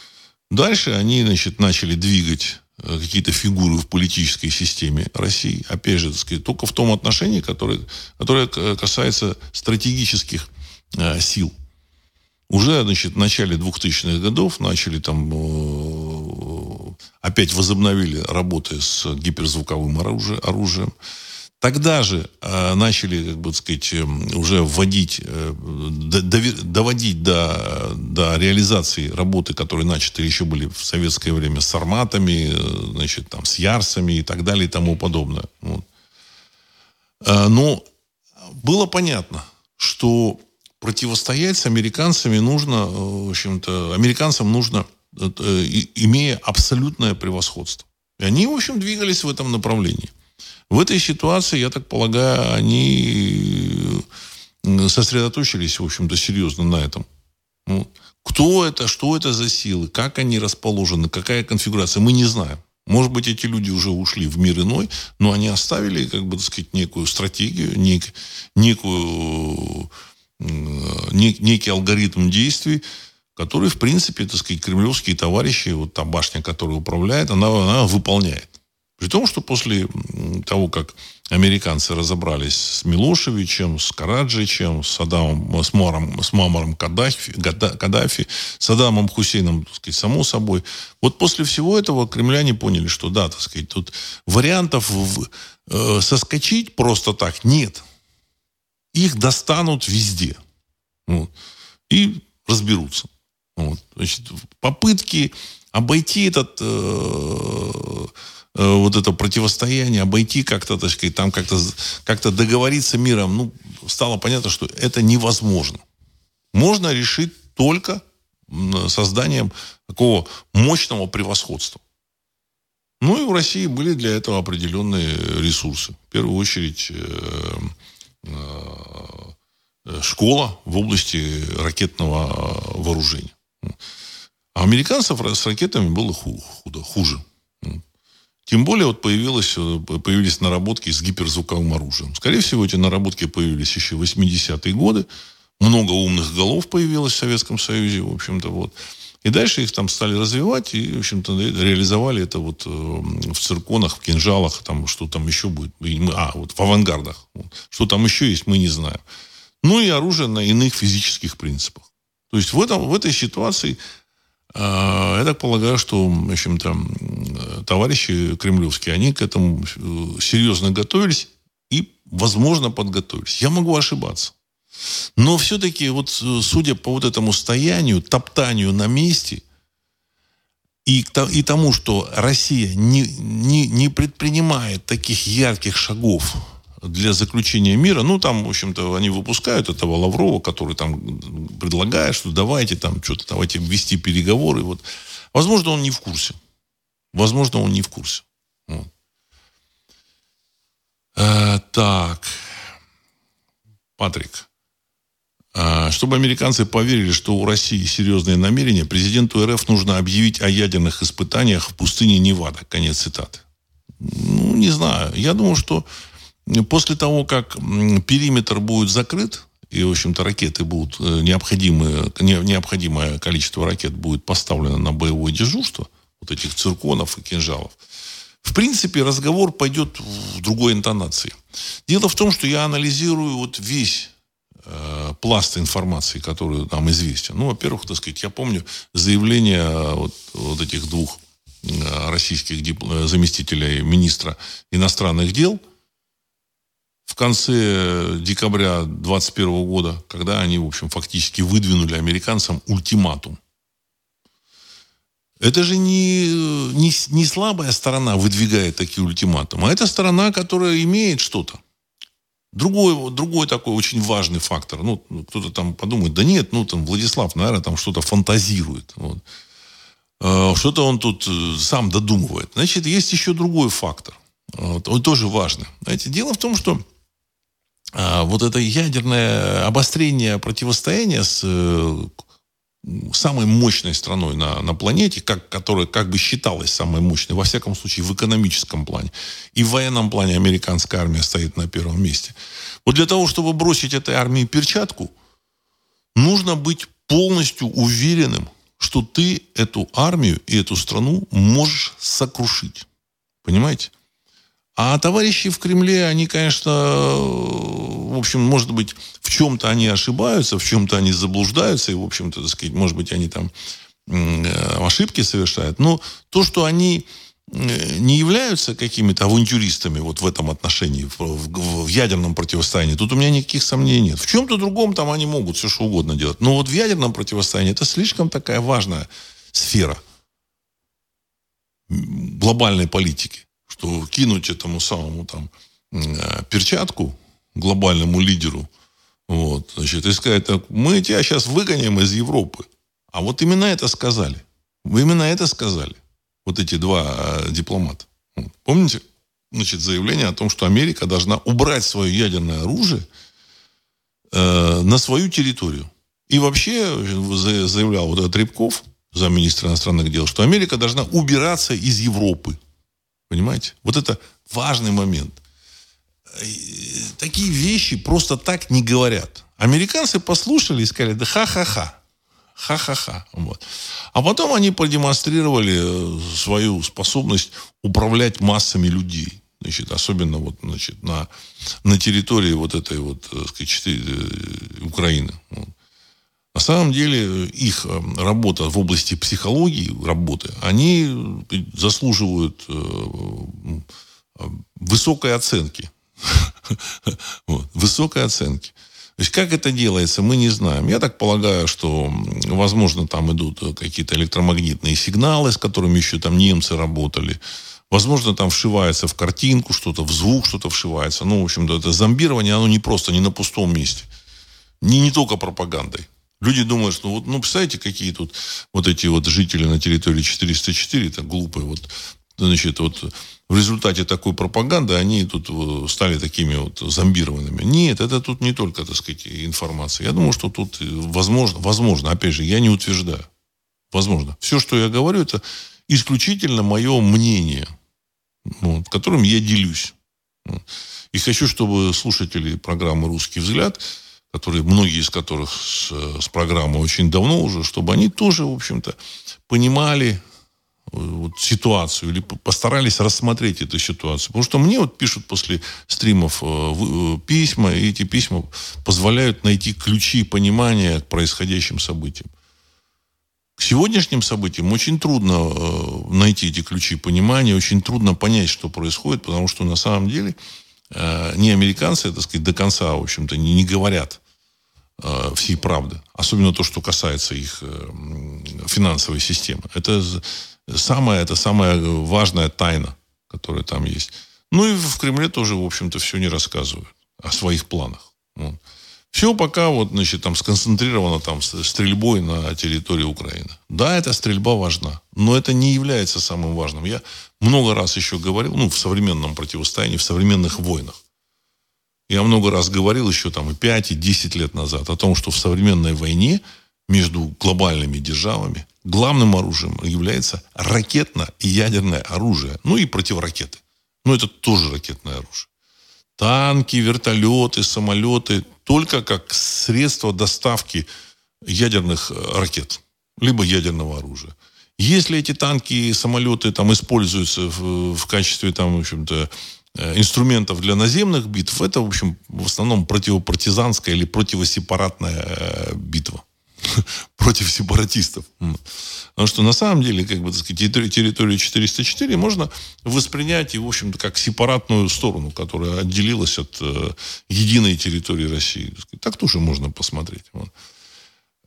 Дальше они, значит, начали двигать э, какие-то фигуры в политической системе России. Опять же, так сказать, только в том отношении, которое, которое касается стратегических э, сил. Уже, значит, в начале 2000-х годов начали там э, опять возобновили работы с гиперзвуковым оружием. Тогда же э, начали, как сказать, эм, уже вводить, э, доводить до, до реализации работы, которые начаты еще были в советское время с арматами, э, значит, там, с ярсами и так далее и тому подобное. Вот. Э, но было понятно, что противостоять с американцами нужно, э, в общем-то, американцам нужно, э, имея абсолютное превосходство. И они, в общем, двигались в этом направлении. В этой ситуации, я так полагаю, они сосредоточились, в общем-то, серьезно на этом. Ну, кто это, что это за силы, как они расположены, какая конфигурация, мы не знаем. Может быть, эти люди уже ушли в мир иной, но они оставили, как бы, так сказать, некую стратегию, нек, некую, нек, некий алгоритм действий, который, в принципе, так сказать, кремлевские товарищи, вот та башня, которая управляет, она, она выполняет. При том, что после того, как американцы разобрались с Милошевичем, с Караджичем, с Саддамом, с, Муаром, с Мамаром Каддафи, Каддафи, Адамом Хусейном, так сказать, само собой. Вот после всего этого кремляне поняли, что да, так сказать, тут вариантов в, э, соскочить просто так нет. Их достанут везде. Вот, и разберутся. Вот, значит, попытки обойти этот Э, вот это противостояние, обойти как-то, так сказать, там как-то как договориться миром, ну, стало понятно, что это невозможно. Можно решить только созданием такого мощного превосходства. Ну и у России были для этого определенные ресурсы. В первую очередь э, э, школа в области ракетного вооружения. А американцев с ракетами было худо, хуже. Тем более вот появилось, э, появились наработки с гиперзвуковым оружием. Скорее всего, эти наработки появились еще в 80-е годы. Много умных голов появилось в Советском Союзе, в общем-то, вот. И дальше их там стали развивать и, в общем-то, реализовали это вот э, в цирконах, в кинжалах, там, что там еще будет. А, вот в авангардах. Что там еще есть, мы не знаем. Ну и оружие на иных физических принципах. То есть в, этом, в этой ситуации я так полагаю, что, в общем-то, товарищи кремлевские, они к этому э, серьезно готовились и, возможно, подготовились. Я могу ошибаться. Но все-таки, вот, э, судя по вот этому стоянию, топтанию на месте, и, и тому, что Россия не, не, не предпринимает таких ярких шагов для заключения мира. Ну, там, в общем-то, они выпускают этого Лаврова, который там предлагает, что давайте там что-то, давайте вести переговоры. Вот. Возможно, он не в курсе. Возможно, он не в курсе. Вот. А, так. Патрик. А, чтобы американцы поверили, что у России серьезные намерения, президенту РФ нужно объявить о ядерных испытаниях в пустыне Невада. Конец цитаты. Ну, не знаю. Я думаю, что После того, как периметр будет закрыт, и, в общем-то, ракеты будут э, необходимые, необходимое количество ракет будет поставлено на боевое дежурство, вот этих цирконов и кинжалов, в принципе, разговор пойдет в другой интонации. Дело в том, что я анализирую вот весь э, пласт информации, который нам известен. Ну, во-первых, так сказать, я помню заявление вот, вот этих двух э, российских заместителей министра иностранных дел конце декабря 2021 года, когда они, в общем, фактически выдвинули американцам ультиматум. Это же не, не, не слабая сторона выдвигает такие ультиматумы, а это сторона, которая имеет что-то. Другой, другой такой очень важный фактор. Ну, кто-то там подумает, да нет, ну, там, Владислав, наверное, там что-то фантазирует. Вот. Э, что-то он тут э, сам додумывает. Значит, есть еще другой фактор. Вот, он тоже важный. Знаете, дело в том, что вот это ядерное обострение противостояния с э, самой мощной страной на, на планете, как, которая как бы считалась самой мощной, во всяком случае в экономическом плане. И в военном плане американская армия стоит на первом месте. Вот для того, чтобы бросить этой армии перчатку, нужно быть полностью уверенным, что ты эту армию и эту страну можешь сокрушить. Понимаете? А товарищи в Кремле, они, конечно, в общем, может быть, в чем-то они ошибаются, в чем-то они заблуждаются, и, в общем-то, так сказать, может быть, они там э, ошибки совершают. Но то, что они э, не являются какими-то авантюристами вот в этом отношении, в, в, в ядерном противостоянии, тут у меня никаких сомнений нет. В чем-то другом там они могут все что угодно делать. Но вот в ядерном противостоянии это слишком такая важная сфера глобальной политики что кинуть этому самому там э, перчатку глобальному лидеру, вот, значит, и сказать, так, мы тебя сейчас выгоним из Европы. А вот именно это сказали. Вы именно это сказали. Вот эти два э, дипломата. Помните? Значит, заявление о том, что Америка должна убрать свое ядерное оружие э, на свою территорию. И вообще заявлял вот этот Рябков, замминистра иностранных дел, что Америка должна убираться из Европы. Понимаете? Вот это важный момент. Такие вещи просто так не говорят. Американцы послушали и сказали, да ха-ха-ха. Ха-ха-ха. Вот. А потом они продемонстрировали э, свою способность управлять массами людей. Значит, особенно вот, значит, на, на территории вот этой вот, так э, сказать, э, Украины. Вот. На самом деле их э, работа в области психологии, работы, они заслуживают э, высокой оценки. Высокой оценки. То есть как это делается, мы не знаем. Я так полагаю, что, возможно, там идут какие-то электромагнитные сигналы, с которыми еще там немцы работали. Возможно, там вшивается в картинку что-то, в звук что-то вшивается. Ну, в общем-то, это зомбирование, оно не просто, не на пустом месте. Не, не только пропагандой. Люди думают, что вот, ну, представляете, какие тут вот эти вот жители на территории 404, это глупые, вот, значит, вот в результате такой пропаганды они тут э, стали такими вот зомбированными. Нет, это тут не только, так сказать, информация. Я думаю, что тут возможно, возможно, опять же, я не утверждаю. Возможно. Все, что я говорю, это исключительно мое мнение, вот, которым я делюсь. И хочу, чтобы слушатели программы «Русский взгляд» которые, многие из которых с, с программы очень давно уже, чтобы они тоже, в общем-то, понимали э, вот, ситуацию или постарались рассмотреть эту ситуацию. Потому что мне вот пишут после стримов э, э, письма, и эти письма позволяют найти ключи понимания к происходящим событиям. К сегодняшним событиям очень трудно э, найти эти ключи понимания, очень трудно понять, что происходит, потому что на самом деле Э, не американцы, так сказать, до конца, в общем-то, не, не говорят э, всей правды. Особенно то, что касается их э, финансовой системы. Это самая, это самая важная тайна, которая там есть. Ну и в Кремле тоже, в общем-то, все не рассказывают о своих планах. Вот. Все пока вот, значит, там сконцентрировано там стрельбой на территории Украины. Да, эта стрельба важна, но это не является самым важным. Я много раз еще говорил, ну, в современном противостоянии, в современных войнах. Я много раз говорил еще там и 5, и 10 лет назад о том, что в современной войне между глобальными державами главным оружием является ракетно- и ядерное оружие. Ну и противоракеты. Ну это тоже ракетное оружие. Танки, вертолеты, самолеты только как средство доставки ядерных э, ракет, либо ядерного оружия. Если эти танки и самолеты там используются в, в качестве там, в общем-то, инструментов для наземных битв, это, в общем, в основном противопартизанская или противосепаратная битва против сепаратистов. Потому что на самом деле, как бы, так сказать, территорию, территорию 404 можно воспринять и, в общем-то, как сепаратную сторону, которая отделилась от э, единой территории России. Так, тоже можно посмотреть. Вот.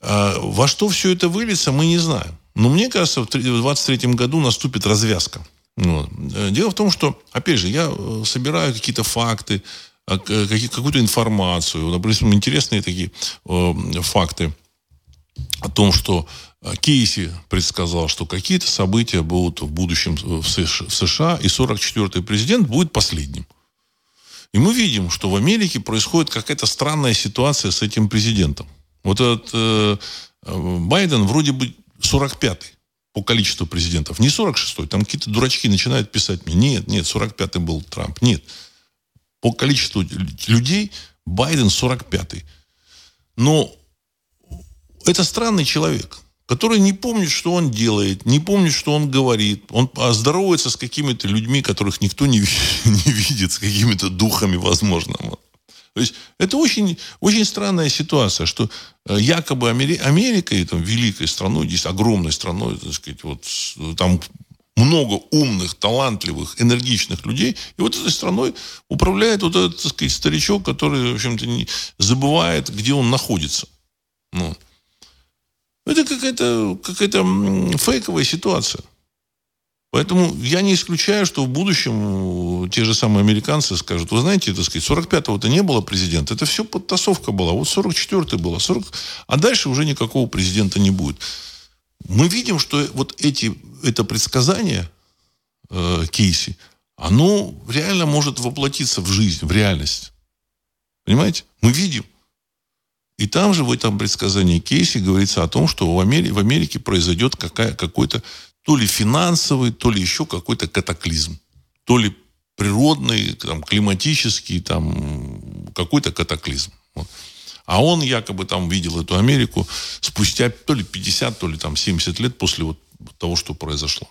А во что все это выльется, мы не знаем. Но мне кажется, в 2023 году наступит развязка. Вот. Дело в том, что, опять же, я э, собираю какие-то факты, а, какую-то информацию. Например, интересные такие э, факты о том, что э, Кейси предсказал, что какие-то события будут в будущем в США, и 44-й президент будет последним. И мы видим, что в Америке происходит какая-то странная ситуация с этим президентом. Вот этот э, Байден вроде бы 45-й по количеству президентов. Не 46-й. Там какие-то дурачки начинают писать мне. Нет, нет, 45-й был Трамп. Нет. По количеству людей Байден 45-й. Но это странный человек, который не помнит, что он делает, не помнит, что он говорит. Он здоровается с какими-то людьми, которых никто не, не видит, с какими-то духами, возможно. То есть это очень, очень странная ситуация, что э, якобы Америка, и, там, великой страной, здесь огромной страной, так сказать, вот, там много умных, талантливых, энергичных людей. И вот этой страной управляет вот этот, так сказать, старичок, который, в общем-то, не забывает, где он находится. Ну. Это какая-то какая фейковая ситуация. Поэтому я не исключаю, что в будущем те же самые американцы скажут, вы знаете, так сказать, 45-го-то не было президента, это все подтасовка была, вот 44-й было, 40... а дальше уже никакого президента не будет. Мы видим, что вот эти, это предсказание э, Кейси, оно реально может воплотиться в жизнь, в реальность. Понимаете? Мы видим. И там же в этом предсказании Кейси говорится о том, что в Америке, в Америке произойдет какая, какой-то то ли финансовый, то ли еще какой-то катаклизм. То ли природный, там, климатический, там, какой-то катаклизм. Вот. А он якобы там видел эту Америку спустя то ли 50, то ли там 70 лет после вот того, что произошло.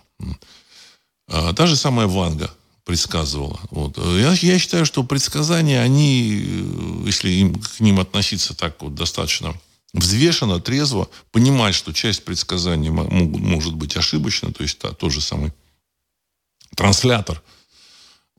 А, та же самая Ванга предсказывала. Вот. Я, я считаю, что предсказания, они, э, если им, к ним относиться так вот достаточно взвешенно, трезво, понимать, что часть предсказаний могут, может быть ошибочна, то есть та, тот же самый транслятор,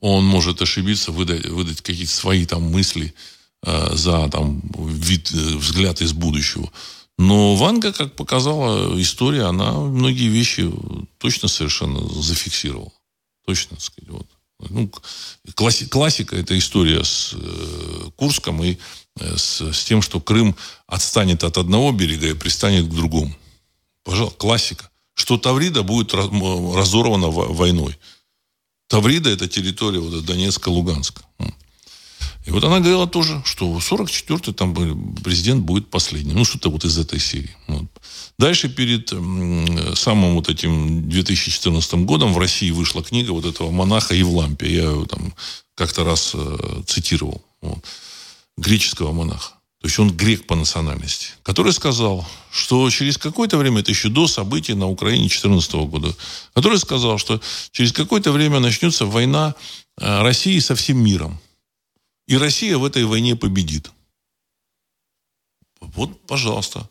он может ошибиться, выдать, выдать какие-то свои там мысли э, за там вид, э, взгляд из будущего. Но Ванга, как показала история, она многие вещи точно совершенно зафиксировала. Точно, так сказать, вот. Ну, класси, классика – это история с э, Курском и э, с, с тем, что Крым отстанет от одного берега и пристанет к другому. Пожалуйста, классика. Что Таврида будет разорвана войной. Таврида – это территория вот, Донецка, Луганска. И вот она говорила тоже, что 44-й там президент будет последний. Ну, что-то вот из этой серии. Вот. Дальше перед самым вот этим 2014 годом в России вышла книга вот этого монаха Евлампия. Я его там как-то раз э, цитировал. Вот. Греческого монаха. То есть он грек по национальности. Который сказал, что через какое-то время, это еще до событий на Украине 2014 года, который сказал, что через какое-то время начнется война э, России со всем миром. И Россия в этой войне победит. Вот, пожалуйста.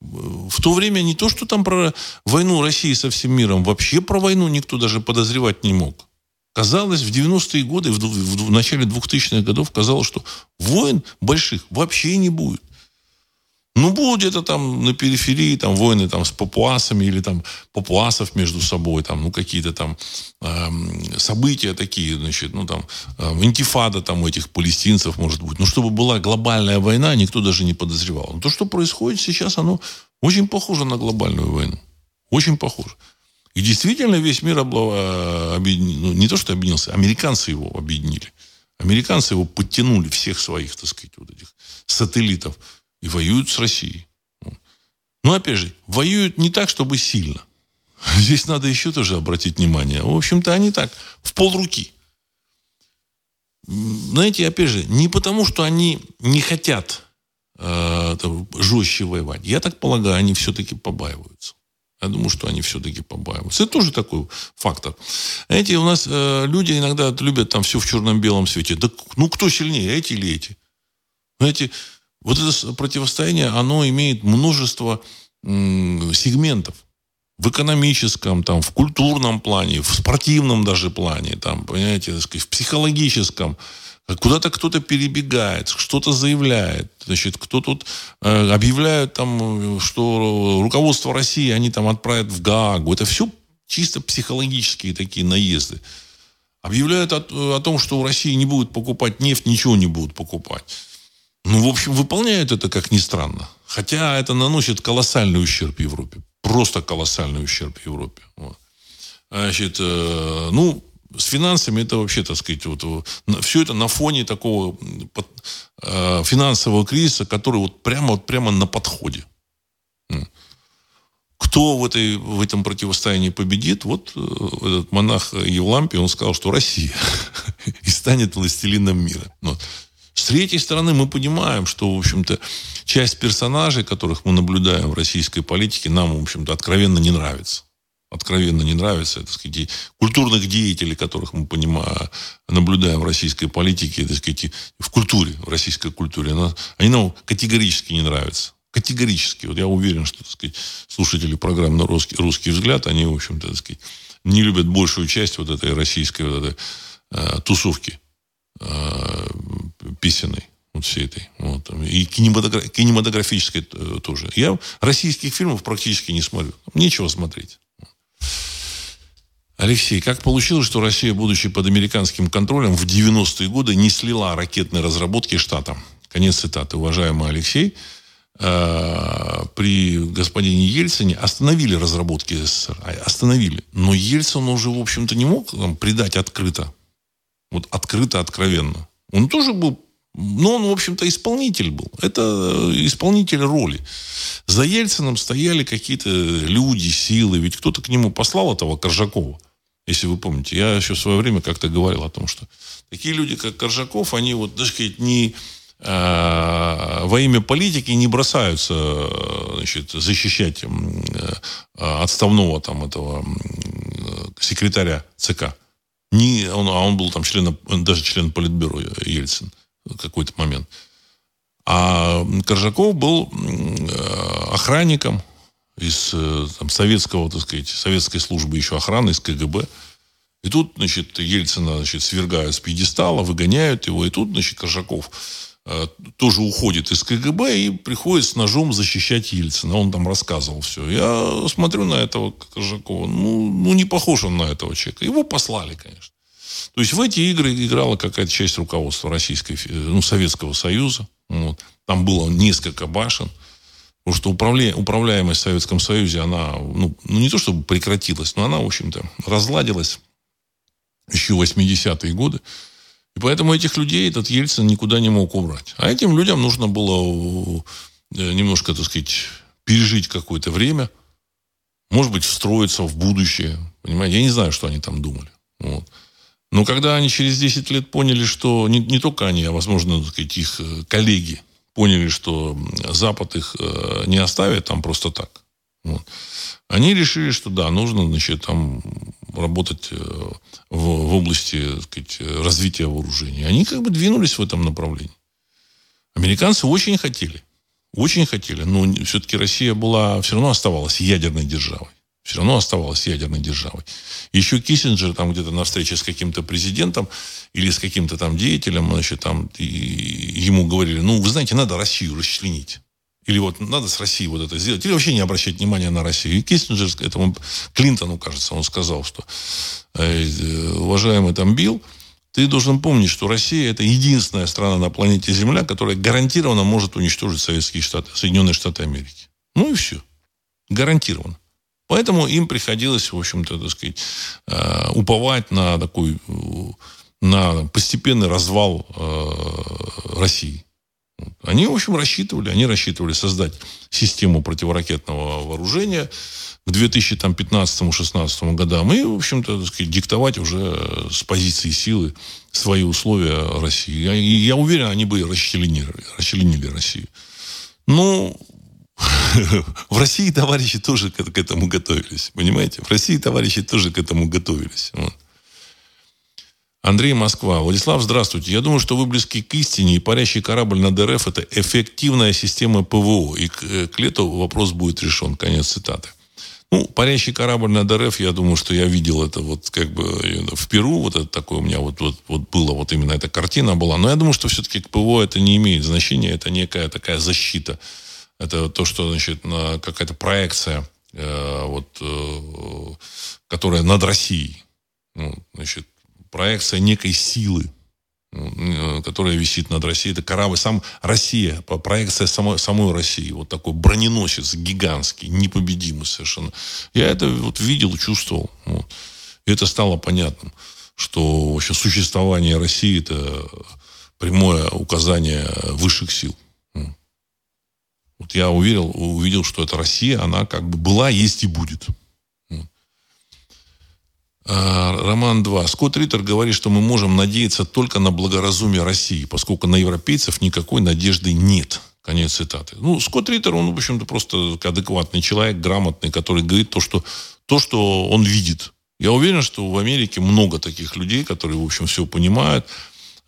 В то время не то, что там про войну России со всем миром, вообще про войну никто даже подозревать не мог. Казалось, в 90-е годы, в, в, в начале 2000-х годов казалось, что войн больших вообще не будет. Ну, будут где-то там на периферии там войны там с папуасами или там папуасов между собой, там, ну, какие-то там э, события такие, значит, ну, там, э, интифада там у этих палестинцев может быть. Но чтобы была глобальная война, никто даже не подозревал. Но то, что происходит сейчас, оно очень похоже на глобальную войну. Очень похоже. И действительно весь мир обла... объединил, ну, не то, что объединился, американцы его объединили. Американцы его подтянули, всех своих, так сказать, вот этих сателлитов и воюют с Россией. Но, опять же, воюют не так, чтобы сильно. Здесь надо еще тоже обратить внимание. В общем-то, они так, в полруки. Знаете, опять же, не потому, что они не хотят э, жестче воевать. Я так полагаю, они все-таки побаиваются. Я думаю, что они все-таки побаиваются. Это тоже такой фактор. Эти у нас э, люди иногда любят там все в черном-белом свете. Да, ну, кто сильнее, эти или эти? Знаете, вот это противостояние, оно имеет множество сегментов. В экономическом, там, в культурном плане, в спортивном даже плане, там, понимаете, сказать, в психологическом. Куда-то кто-то перебегает, что-то заявляет. Значит, кто тут э, объявляет там, что руководство России они там отправят в Гаагу. Это все чисто психологические такие наезды. Объявляют о, о том, что у России не будут покупать нефть, ничего не будут покупать. Ну, в общем, выполняют это, как ни странно. Хотя это наносит колоссальный ущерб Европе. Просто колоссальный ущерб Европе. Вот. Значит, э, ну, с финансами это вообще, так сказать, вот, все это на фоне такого э, финансового кризиса, который вот прямо, вот прямо на подходе. Кто в, этой, в этом противостоянии победит? Вот э, этот монах Евлампий, он сказал, что Россия и станет властелином мира. Но с третьей стороны, мы понимаем, что, в общем-то, часть персонажей, которых мы наблюдаем в российской политике, нам, в общем-то, откровенно не нравится откровенно не нравится, так сказать, культурных деятелей, которых мы понимаем, наблюдаем в российской политике, так сказать, в культуре, в российской культуре, они нам категорически не нравятся. Категорически. Вот я уверен, что, так сказать, слушатели программы «Русский, «Русский взгляд», они, в общем-то, так сказать, не любят большую часть вот этой российской вот этой, э, тусовки э, песенной вот всей этой. Вот, и кинематограф, кинематографической э, тоже. Я российских фильмов практически не смотрю. Нечего смотреть. Алексей, как получилось, что Россия, будучи под американским контролем, в 90-е годы не слила ракетные разработки штата? Конец цитаты. Уважаемый Алексей, э, при господине Ельцине остановили разработки СССР. Остановили. Но Ельцин уже, в общем-то, не мог там, предать открыто. Вот открыто, откровенно. Он тоже был но он, в общем-то, исполнитель был. Это исполнитель роли. За Ельцином стояли какие-то люди, силы. Ведь кто-то к нему послал этого Коржакова. Если вы помните, я еще в свое время как-то говорил о том, что такие люди, как Коржаков, они вот, так сказать, не э, во имя политики не бросаются значит, защищать э, отставного там этого э, секретаря ЦК. Не, он, а он был там членом, даже член политбюро Ельцин в какой-то момент. А Коржаков был охранником из э, там, советского, так сказать, советской службы еще охраны, из КГБ. И тут, значит, Ельцина, значит, свергают с пьедестала, выгоняют его. И тут, значит, Коржаков э, тоже уходит из КГБ и приходит с ножом защищать Ельцина. Он там рассказывал все. Я смотрю на этого Коржакова. Ну, ну не похож он на этого человека. Его послали, конечно. То есть в эти игры играла какая-то часть руководства Российской, ну, Советского Союза. Вот. Там было несколько башен. Потому что управля... управляемость в Советском Союзе, она, ну, ну, не то чтобы прекратилась, но она, в общем-то, разладилась еще в 80-е годы. И поэтому этих людей этот Ельцин никуда не мог убрать. А этим людям нужно было э, немножко, так сказать, пережить какое-то время, может быть, встроиться в будущее. Понимаете? Я не знаю, что они там думали. Вот. Но когда они через 10 лет поняли, что не, не только они, а, возможно, так сказать, их э, коллеги поняли, что Запад их э, не оставит там просто так. Вот. Они решили, что да, нужно, значит, там работать э, в, в области так сказать, развития вооружений. Они как бы двинулись в этом направлении. Американцы очень хотели. Очень хотели. Но все-таки Россия была, все равно оставалась ядерной державой все равно оставалась ядерной державой. Еще Киссинджер там где-то на встрече с каким-то президентом или с каким-то там деятелем, значит, там и ему говорили, ну, вы знаете, надо Россию расчленить. Или вот надо с Россией вот это сделать. Или вообще не обращать внимания на Россию. И Киссинджер, этому Клинтону, кажется, он сказал, что э, уважаемый там Билл, ты должен помнить, что Россия это единственная страна на планете Земля, которая гарантированно может уничтожить Советские Штаты, Соединенные Штаты Америки. Ну и все. Гарантированно. Поэтому им приходилось, в общем-то, так сказать, э, уповать на такой, на постепенный развал э, России. Они, в общем, рассчитывали, они рассчитывали создать систему противоракетного вооружения к 2015-2016 годам и, в общем-то, диктовать уже с позиции силы свои условия России. И я уверен, они бы расчленили, расчленили Россию. Ну, В России товарищи тоже к, этому готовились. Понимаете? В России товарищи тоже к этому готовились. Андрей Москва. Владислав, здравствуйте. Я думаю, что вы близки к истине, и парящий корабль над РФ – это эффективная система ПВО. И к, э, к лету вопрос будет решен. Конец цитаты. Ну, парящий корабль над РФ, я думаю, что я видел это вот как бы в Перу, вот это такое у меня вот, вот, вот было, вот именно эта картина была. Но я думаю, что все-таки к ПВО это не имеет значения, это некая такая защита. Это то, что, значит, какая-то проекция, э, вот, э, которая над Россией. Ну, значит, проекция некой силы, Э, которая висит над Россией. Это корабль, сам Россия, проекция самой, самой России. Вот такой броненосец гигантский, непобедимый совершенно. Я это вот видел, чувствовал. Вот. И это стало понятным, что вообще существование России это прямое указание высших сил. Вот я уверил, увидел, что это Россия, она как бы была, есть и будет. А, Роман 2. Скотт Риттер говорит, что мы можем надеяться только на благоразумие России, поскольку на европейцев никакой надежды нет. Конец цитаты. Ну, Скотт Риттер, он, в общем-то, просто адекватный человек, грамотный, который говорит то, что, то, что он видит. Я уверен, что в Америке много таких людей, которые, в общем, все понимают,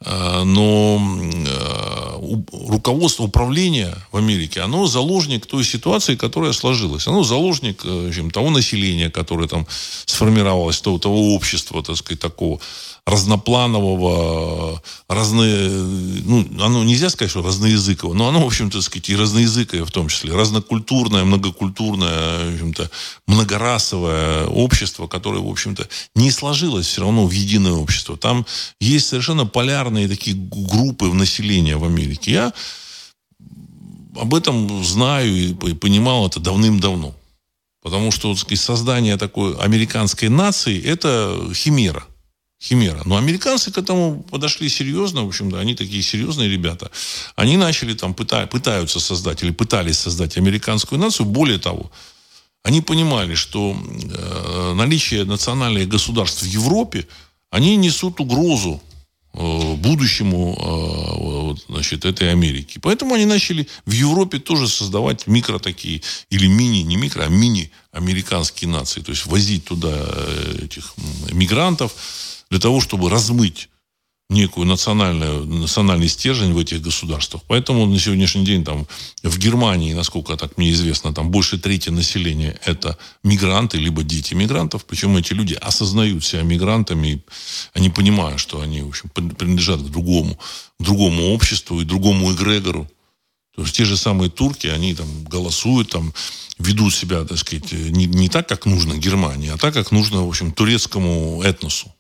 но а, руководство управления в Америке, оно заложник той ситуации, которая сложилась. Оно заложник э, общем, того населения, которое там сформировалось, того, того общества, так сказать, такого разнопланового, разные, ну, оно нельзя сказать, что разноязыковое, но оно, в общем-то, сказать, и разноязыкое в том числе, разнокультурное, многокультурное, в общем-то, многорасовое общество, которое, в общем-то, не сложилось все равно в единое общество. Там есть совершенно полярные такие группы в населении в Америке. Я об этом знаю и понимал это давным-давно. Потому что сказать, создание такой американской нации – это химера – химера. Но американцы к этому подошли серьезно, в общем-то, они такие серьезные ребята. Они начали там, пыта, пытаются создать или пытались создать американскую нацию. Более того, они понимали, что э, наличие национальных государств в Европе, они несут угрозу э, будущему э, вот, значит, этой Америки. Поэтому они начали в Европе тоже создавать микро такие, или мини, не микро, а мини американские нации. То есть возить туда э, этих мигрантов, для того, чтобы размыть некую национальную, национальный стержень в этих государствах. Поэтому на сегодняшний день там в Германии, насколько так мне известно, там больше трети населения это мигранты, либо дети мигрантов. Причем эти люди осознают себя мигрантами, они понимают, что они в общем, принадлежат к другому, другому обществу и другому эгрегору. То есть те же самые турки, они там голосуют, там ведут себя, так сказать, не, не так, как нужно Германии, а так, как нужно, в общем, турецкому этносу.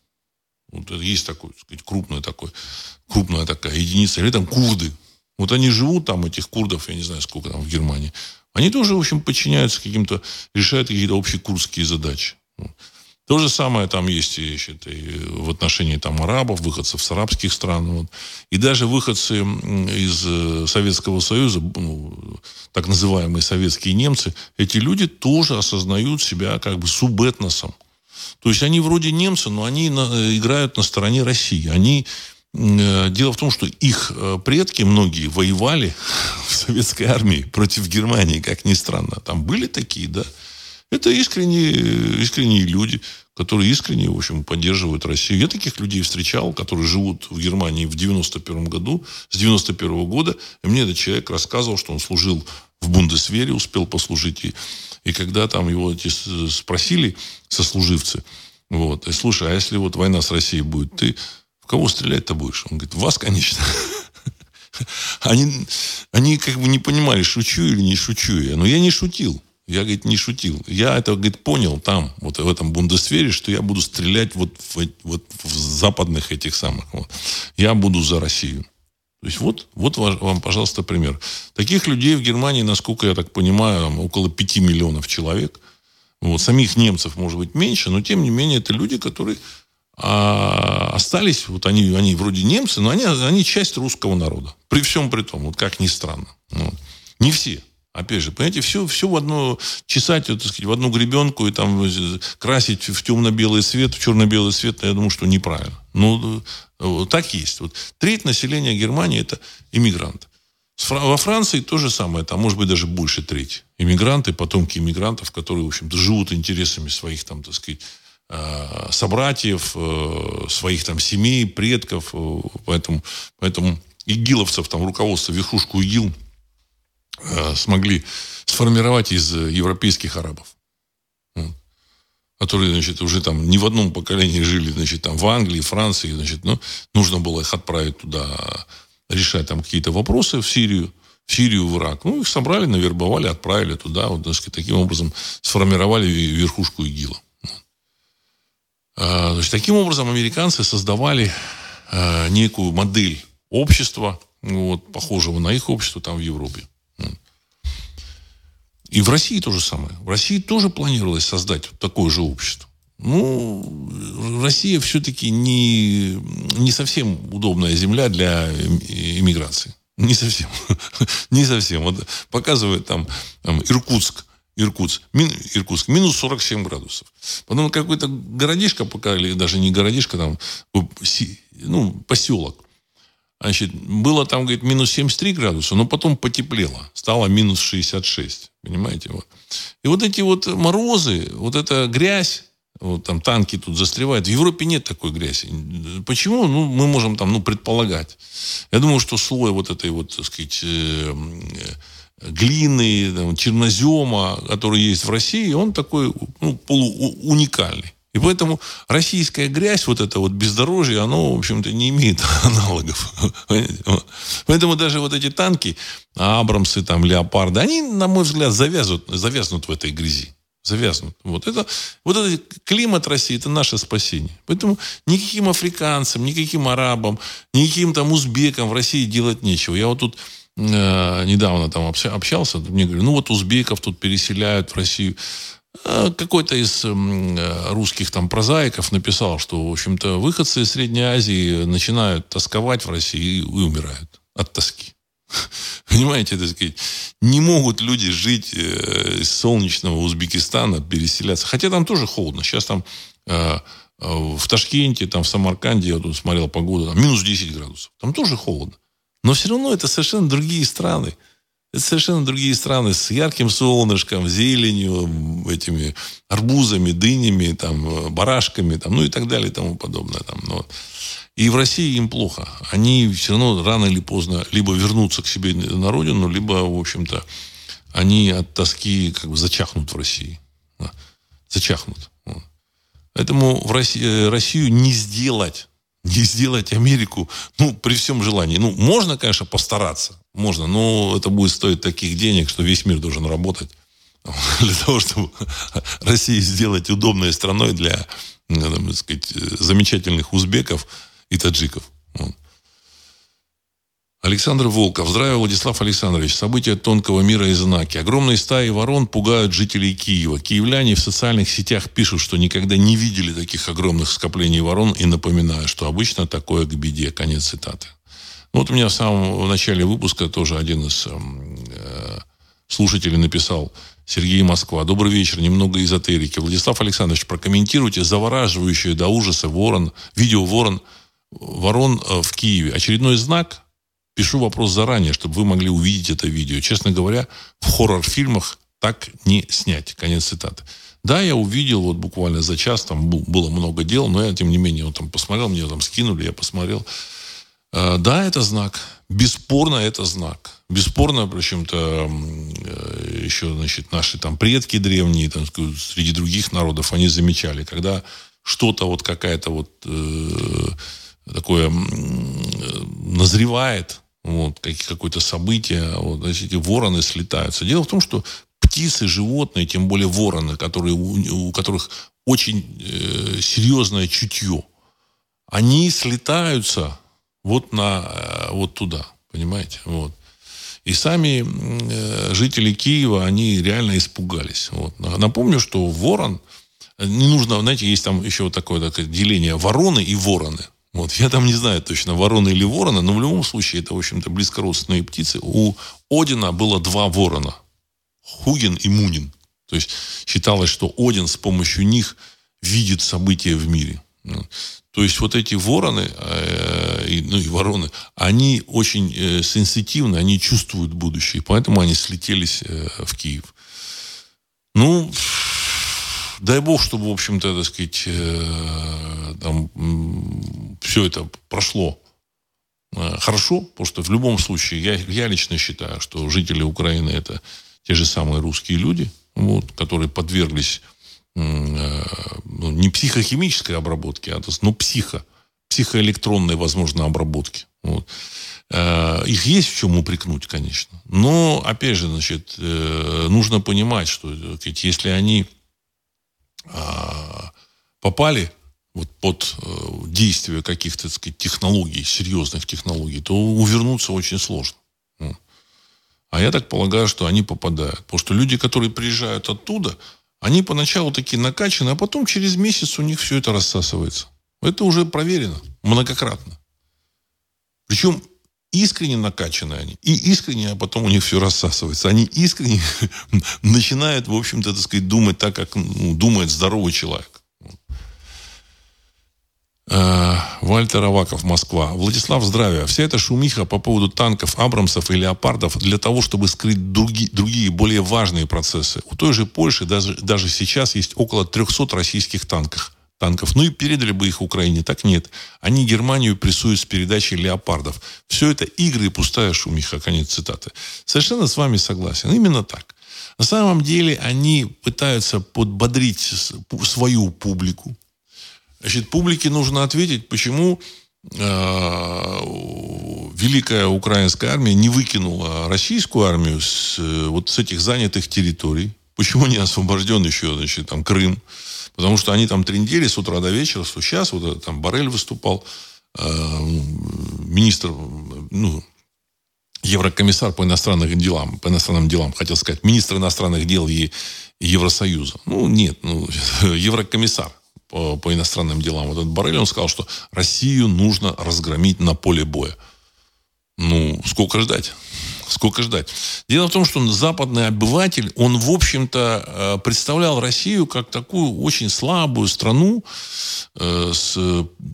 Вот есть такой, так сказать, крупная такой, крупная такая единица. Или там курды. Вот они живут там, этих курдов, я не знаю, сколько там в Германии. Они тоже, в общем, подчиняются каким-то, решают какие-то общекурские задачи. То же самое там есть значит, и в отношении там арабов, выходцев с арабских стран. Вот. И даже выходцы из э, Советского Союза, ну, так называемые советские немцы, эти люди тоже осознают себя как бы субэтносом. То есть они вроде немцы, но они на, играют на стороне России. Они э, Дело в том, что их э, предки многие воевали в советской армии против Германии, как ни странно. Там были такие, да. Это искренние, искренние люди, которые искренне, в общем, поддерживают Россию. Я таких людей встречал, которые живут в Германии в 91 году, с 91 года. И мне этот человек рассказывал, что он служил в Бундесвере, успел послужить. И и когда там его эти спросили сослуживцы, вот, и, слушай, а если вот война с Россией будет, ты в кого стрелять-то будешь? Он говорит, в вас, конечно. Они, они как бы не понимали, шучу или не шучу я. Но я не шутил. Я, говорит, не шутил. Я это, говорит, понял там, вот в этом бундесвере, что я буду стрелять вот в, вот в западных этих самых. Вот. Я буду за Россию. То есть вот, вот вам, пожалуйста, пример. Таких людей в Германии, насколько я так понимаю, около 5 миллионов человек. Вот. Самих немцев может быть меньше, но тем не менее это люди, которые а, остались, вот они, они вроде немцы, но они, они часть русского народа. При всем при том, вот как ни странно. Вот. Не все. Опять же, понимаете, все, все в одно, чесать, так сказать, в одну гребенку и там красить в темно-белый цвет, в черно-белый цвет, я думаю, что неправильно. Ну, э, так есть. Вот треть населения Германии – это иммигранты. Во Франции то же самое, там может быть даже больше трети. Иммигранты, потомки иммигрантов, которые, в общем-то, живут интересами своих, там, так сказать, э, собратьев, э, своих там семей, предков. Поэтому, поэтому игиловцев, там, руководство, верхушку ИГИЛ смогли сформировать из европейских арабов которые, значит, уже там не в одном поколении жили, значит, там в Англии, Франции, значит, ну, нужно было их отправить туда решать там какие-то вопросы в Сирию, в Сирию, в Ирак. Ну, их собрали, навербовали, отправили туда. Вот, так сказать, таким образом сформировали верхушку ИГИЛа. А, значит, таким образом американцы создавали а, некую модель общества, вот, похожего на их общество там в Европе. И в России то же самое. В России тоже планировалось создать такое же общество. Ну, Россия все-таки не, не совсем удобная земля для иммиграции. Не совсем. не совсем. Вот показывает там, там Иркутск. Иркутск, мин, Иркутск, минус 47 градусов. Потом какой-то городишко пока, или даже не городишко, там, ну, поселок. Значит, было там, говорит, минус 73 градуса, но потом потеплело. Стало минус 66. Понимаете? Вот. И вот эти вот морозы, вот эта грязь, вот там танки тут застревают. В Европе нет такой грязи. Почему? Ну, мы можем там, ну, предполагать. Я думаю, что слой вот этой вот, так сказать, э, глины, там, чернозема, который есть в России, он такой, ну, полууникальный. И поэтому российская грязь, вот это вот бездорожье, оно, в общем-то, не имеет аналогов. Поэтому даже вот эти танки, Абрамсы, там, Леопарды, они, на мой взгляд, завязнут, завязнут в этой грязи. Завязнут. Вот это, вот этот климат России – это наше спасение. Поэтому никаким африканцам, никаким арабам, никаким там узбекам в России делать нечего. Я вот тут э, недавно там общался, мне говорят, ну вот узбеков тут переселяют в Россию. А какой-то из э, русских там прозаиков написал, что, в общем-то, выходцы из Средней Азии начинают тосковать в России и умирают от тоски. Понимаете, так сказать, не могут люди жить э, из солнечного Узбекистана, переселяться. Хотя там тоже холодно. Сейчас там э, в Ташкенте, там в Самарканде, я тут смотрел погоду, там минус 10 градусов. Там тоже холодно. Но все равно это совершенно другие страны. Это совершенно другие страны с ярким солнышком, зеленью, этими арбузами, дынями, там, барашками, там, ну и так далее и тому подобное. Там, ну, и в России им плохо. Они все равно рано или поздно либо вернутся к себе на родину, либо, в общем-то, они от тоски как бы зачахнут в России. Зачахнут. Поэтому в России, э, Россию не сделать не сделать Америку, ну, при всем желании. Ну, можно, конечно, постараться, можно, но это будет стоить таких денег, что весь мир должен работать для того, чтобы Россию сделать удобной страной для, ну, так сказать, замечательных узбеков и таджиков. Александр Волков. Здравия, Владислав Александрович. События тонкого мира и знаки. Огромные стаи ворон пугают жителей Киева. Киевляне в социальных сетях пишут, что никогда не видели таких огромных скоплений ворон и напоминаю, что обычно такое к беде. Конец цитаты. Ну, вот у меня в самом начале выпуска тоже один из эм, э, слушателей написал Сергей Москва. Добрый вечер. Немного эзотерики. Владислав Александрович, прокомментируйте завораживающее до ужаса ворон, видео ворон, ворон э, в Киеве. Очередной знак – Пишу вопрос заранее, чтобы вы могли увидеть это видео. Честно говоря, в хоррор-фильмах так не снять. Конец цитаты. Да, я увидел вот буквально за час, там было много дел, но я, тем не менее, он там посмотрел, мне там скинули, я посмотрел. А, да, это знак. Бесспорно, это знак. Бесспорно, причем-то э, еще, значит, наши там предки древние, там, среди других народов, они замечали, когда что-то вот какая-то вот э, такое э, назревает, вот, какое-то событие, вот, эти вороны слетаются. Дело в том, что птицы, животные, тем более вороны, которые, у, у которых очень э, серьезное чутье, они слетаются вот, на, э, вот туда, понимаете? Вот. И сами э, жители Киева, они реально испугались. Вот. Напомню, что ворон, не нужно, знаете, есть там еще вот такое, такое деление вороны и вороны. Вот. Я там не знаю точно, ворона или ворона, но в любом случае это, в общем-то, близкородственные птицы. У Одина было два ворона. Хугин и Мунин. То есть считалось, что Один с помощью них видит события в мире. То есть вот эти вороны, э, ну и вороны, они очень э, сенситивны, они чувствуют будущее, поэтому они слетелись э, в Киев. Ну, дай бог, чтобы, в общем-то, так сказать, там все это прошло хорошо, потому что в любом случае я, я лично считаю, что жители Украины это те же самые русские люди, вот, которые подверглись ну, не психохимической обработки, а ну, психо, психоэлектронной, возможно, обработки. Вот. Э, их есть в чем упрекнуть, конечно. Но, опять же, значит, э, нужно понимать, что ведь если они а, попали вот под э, действие каких-то, так сказать, технологий, серьезных технологий, то увернуться очень сложно. А я так полагаю, что они попадают. Потому что люди, которые приезжают оттуда, они поначалу такие накачаны, а потом через месяц у них все это рассасывается. Это уже проверено многократно. Причем искренне накачаны они. И искренне, а потом у них все рассасывается. Они искренне начинают, в общем-то, так сказать, думать так, как ну, думает здоровый человек. Э, Вальтер Аваков, Москва. Владислав, здравия. Вся эта шумиха по поводу танков, Абрамсов и Леопардов для того, чтобы скрыть други, другие, более важные процессы. У той же Польши даже, даже сейчас есть около 300 российских танков. танков. Ну и передали бы их Украине. Так нет. Они Германию прессуют с передачей Леопардов. Все это игры и пустая шумиха. Конец цитаты. Совершенно с вами согласен. Именно так. На самом деле они пытаются подбодрить свою публику, Значит, публике нужно ответить, почему э, великая украинская армия не выкинула российскую армию с э, вот с этих занятых территорий. Почему не освобожден еще, значит, там Крым? Потому что они там трендели с утра до вечера, что сейчас вот там Барель выступал, э, министр, ну, еврокомиссар по иностранным делам, по иностранным делам, хотел сказать, министр иностранных дел и Евросоюза. Ну, нет, ну, еврокомиссар по, по иностранным делам, вот этот Барель, он сказал, что Россию нужно разгромить на поле боя. Ну, сколько ждать? Сколько ждать? Дело в том, что западный обыватель, он, в общем-то, э, представлял Россию как такую очень слабую страну э, с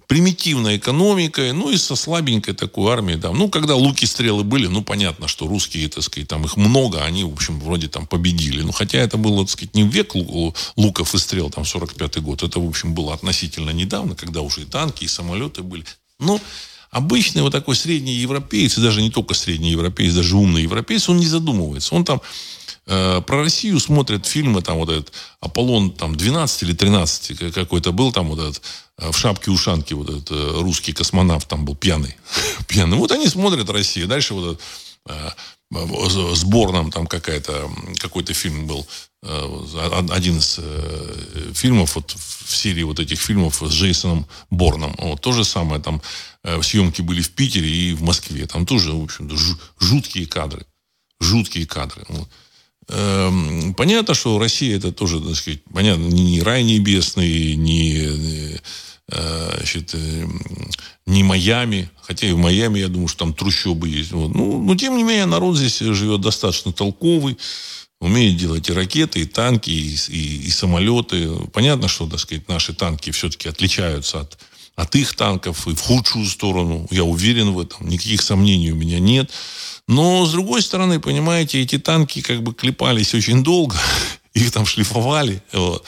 примитивной экономикой, ну и со слабенькой такой армией. Да. Ну, когда луки, стрелы были, ну, понятно, что русские, так сказать, там их много, они, в общем, вроде там победили. Ну, хотя это было, так сказать, не век луков и стрел, там, 45-й год. Это, в общем, было относительно недавно, когда уже и танки, и самолеты были. Но Обычный вот такой средний европеец, и даже не только средний европеец, даже умный европеец, он не задумывается. Он там э, про Россию смотрит фильмы, там вот этот Аполлон там 12 или 13 какой-то был, там вот этот э, в шапке-ушанке вот этот э, русский космонавт там был пьяный. пьяный. Вот они смотрят Россию. Дальше вот этот э, сборном там какая-то, какой-то фильм был, один из э, фильмов вот в серии вот этих фильмов с Джейсоном Борном. Вот, то же самое там э, съемки были в Питере и в Москве. Там тоже, в общем-то, жуткие кадры. Жуткие кадры. Эм, понятно, что Россия это тоже, так сказать, понятно, не рай небесный, не Э, значит, э, не Майами, хотя и в Майами, я думаю, что там трущобы есть. Вот. Ну, но, тем не менее, народ здесь живет достаточно толковый, умеет делать и ракеты, и танки, и, и, и самолеты. Понятно, что, так сказать, наши танки все-таки отличаются от, от их танков и в худшую сторону. Я уверен в этом. Никаких сомнений у меня нет. Но, с другой стороны, понимаете, эти танки как бы клепались очень долго их там шлифовали. Вот.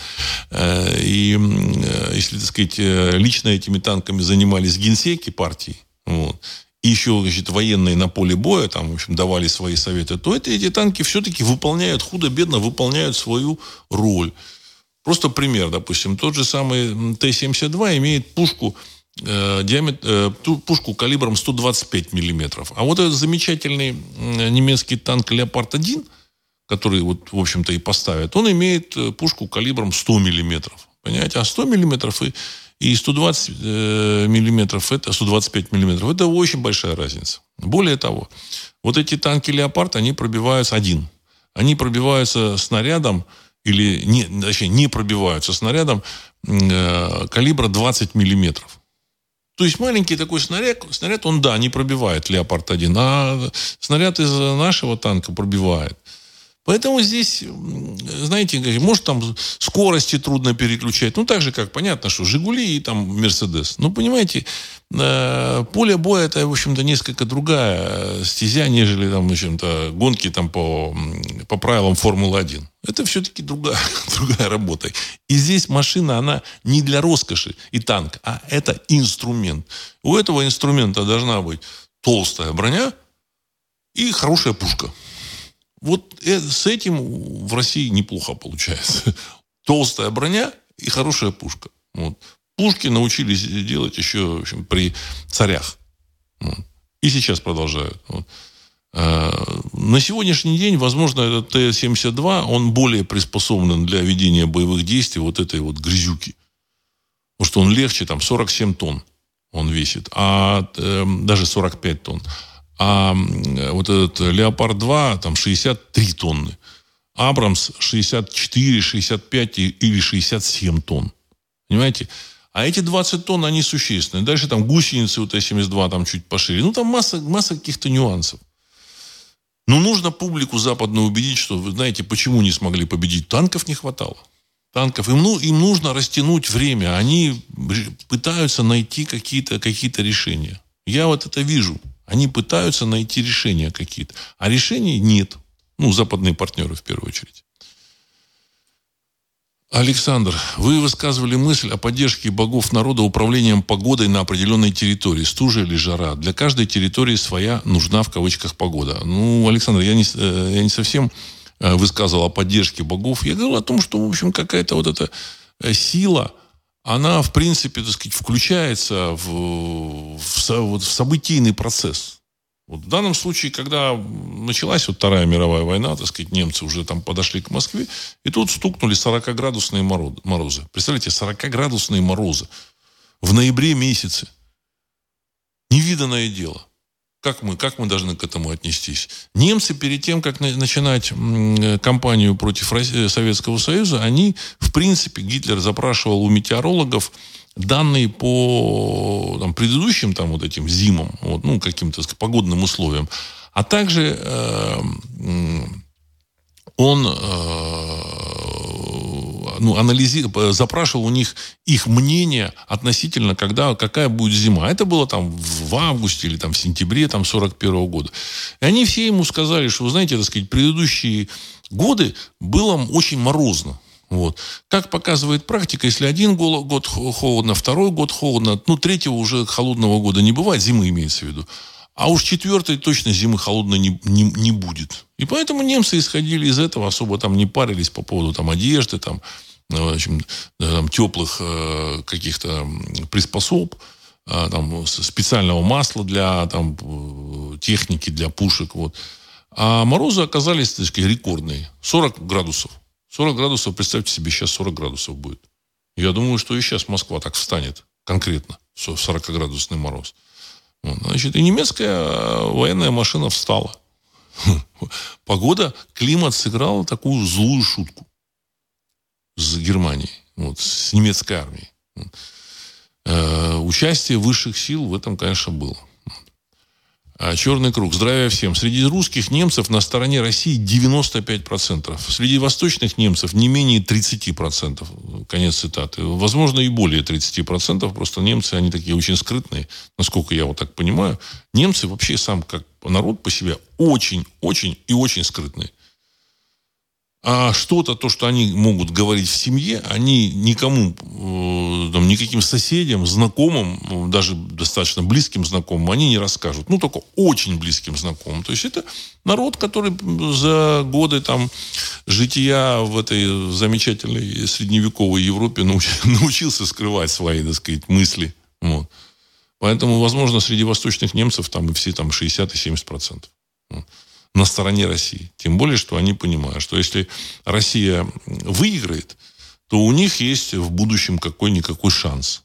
Э, и, э, если, так сказать, э, лично этими танками занимались генсеки партии, вот, и еще значит, военные на поле боя там, в общем, давали свои советы, то это, эти танки все-таки выполняют, худо-бедно выполняют свою роль. Просто пример, допустим, тот же самый Т-72 имеет пушку, э, диаметр, э, пушку калибром 125 миллиметров. А вот этот замечательный немецкий танк «Леопард-1», который вот, в общем-то, и поставят, он имеет э, пушку калибром 100 миллиметров. Понимаете? А 100 миллиметров и, и 120 э, миллиметров, это 125 миллиметров, это очень большая разница. Более того, вот эти танки «Леопард», они пробиваются один. Они пробиваются снарядом, или не, точнее, не пробиваются снарядом э, калибра 20 миллиметров. То есть маленький такой снаряд, снаряд, он, да, не пробивает «Леопард-1», а снаряд из нашего танка пробивает. Поэтому здесь, знаете, может там скорости трудно переключать. Ну, так же, как понятно, что «Жигули» и там «Мерседес». Ну, понимаете, э, поле боя это, в общем-то, несколько другая стезя, нежели там, в общем-то, гонки там по, по правилам Формулы-1. Это все-таки другая, другая работа. И здесь машина, она не для роскоши и танк, а это инструмент. У этого инструмента должна быть толстая броня и хорошая пушка. Вот э, с этим в России неплохо получается. Толстая броня и хорошая пушка. Вот. Пушки научились делать еще в общем, при царях. И сейчас продолжают. Вот. А, на сегодняшний день, возможно, этот Т-72, он более приспособлен для ведения боевых действий вот этой вот грязюки. Потому что он легче, там 47 тонн он весит, а э, даже 45 тонн. А вот этот Леопард-2 там 63 тонны. Абрамс 64, 65 или 67 тонн. Понимаете? А эти 20 тонн, они существенные. Дальше там гусеницы у Т-72 там чуть пошире. Ну, там масса, масса каких-то нюансов. Но нужно публику западную убедить, что, вы знаете, почему не смогли победить. Танков не хватало. Танков. Им, ну, им нужно растянуть время. Они пытаются найти какие-то какие решения. Я вот это вижу. Они пытаются найти решения какие-то. А решений нет. Ну, западные партнеры в первую очередь. Александр, вы высказывали мысль о поддержке богов народа управлением погодой на определенной территории, стужа или жара. Для каждой территории своя нужна в кавычках погода. Ну, Александр, я не, э, я не совсем э, высказывал о поддержке богов. Я говорил о том, что, в общем, какая-то вот эта э, сила – она, в принципе, так сказать, включается в, в, вот, в событийный процесс. Вот в данном случае, когда началась вот Вторая мировая война, так сказать, немцы уже там подошли к Москве, и тут стукнули 40-градусные морозы. Представляете, 40-градусные морозы в ноябре месяце. Невиданное дело. Как мы, как мы должны к этому отнестись? Немцы перед тем, как начинать кампанию против России, Советского Союза, они, в принципе, Гитлер запрашивал у метеорологов данные по там, предыдущим там, вот этим зимам, вот, ну, каким-то погодным условиям, а также э, он э, ну, анализи... запрашивал у них их мнение относительно, когда, какая будет зима. Это было там в августе или там в сентябре там 41 -го года. И они все ему сказали, что, вы знаете, так сказать, предыдущие годы было очень морозно. Вот. Как показывает практика, если один год холодно, второй год холодно, ну, третьего уже холодного года не бывает, зимы имеется в виду. А уж четвертой точно зимы холодной не, не, не будет. И поэтому немцы исходили из этого, особо там не парились по поводу там одежды, там, ну, в общем, там теплых э, каких-то приспособ, э, там, специального масла для там, э, техники, для пушек. Вот. А морозы оказались так сказать, рекордные. 40 градусов. 40 градусов, представьте себе, сейчас 40 градусов будет. Я думаю, что и сейчас Москва так встанет конкретно, 40-градусный мороз. Значит, и немецкая военная машина встала. Погода, климат сыграл такую злую шутку с Германией, вот, с немецкой армией. Э, участие высших сил в этом, конечно, было. А черный круг. Здравия всем. Среди русских немцев на стороне России 95%. Среди восточных немцев не менее 30%. Конец цитаты. Возможно, и более 30%. Просто немцы, они такие очень скрытные, насколько я вот так понимаю. Немцы вообще сам как народ по себе очень, очень и очень скрытные. А что-то, то, что они могут говорить в семье, они никому, э, там, никаким соседям, знакомым, даже достаточно близким знакомым, они не расскажут. Ну, только очень близким знакомым. То есть это народ, который за годы там жития в этой замечательной средневековой Европе научился скрывать свои, так сказать, мысли. Вот. Поэтому, возможно, среди восточных немцев там и все там 60 и 70 процентов на стороне России. Тем более, что они понимают, что если Россия выиграет, то у них есть в будущем какой-никакой шанс.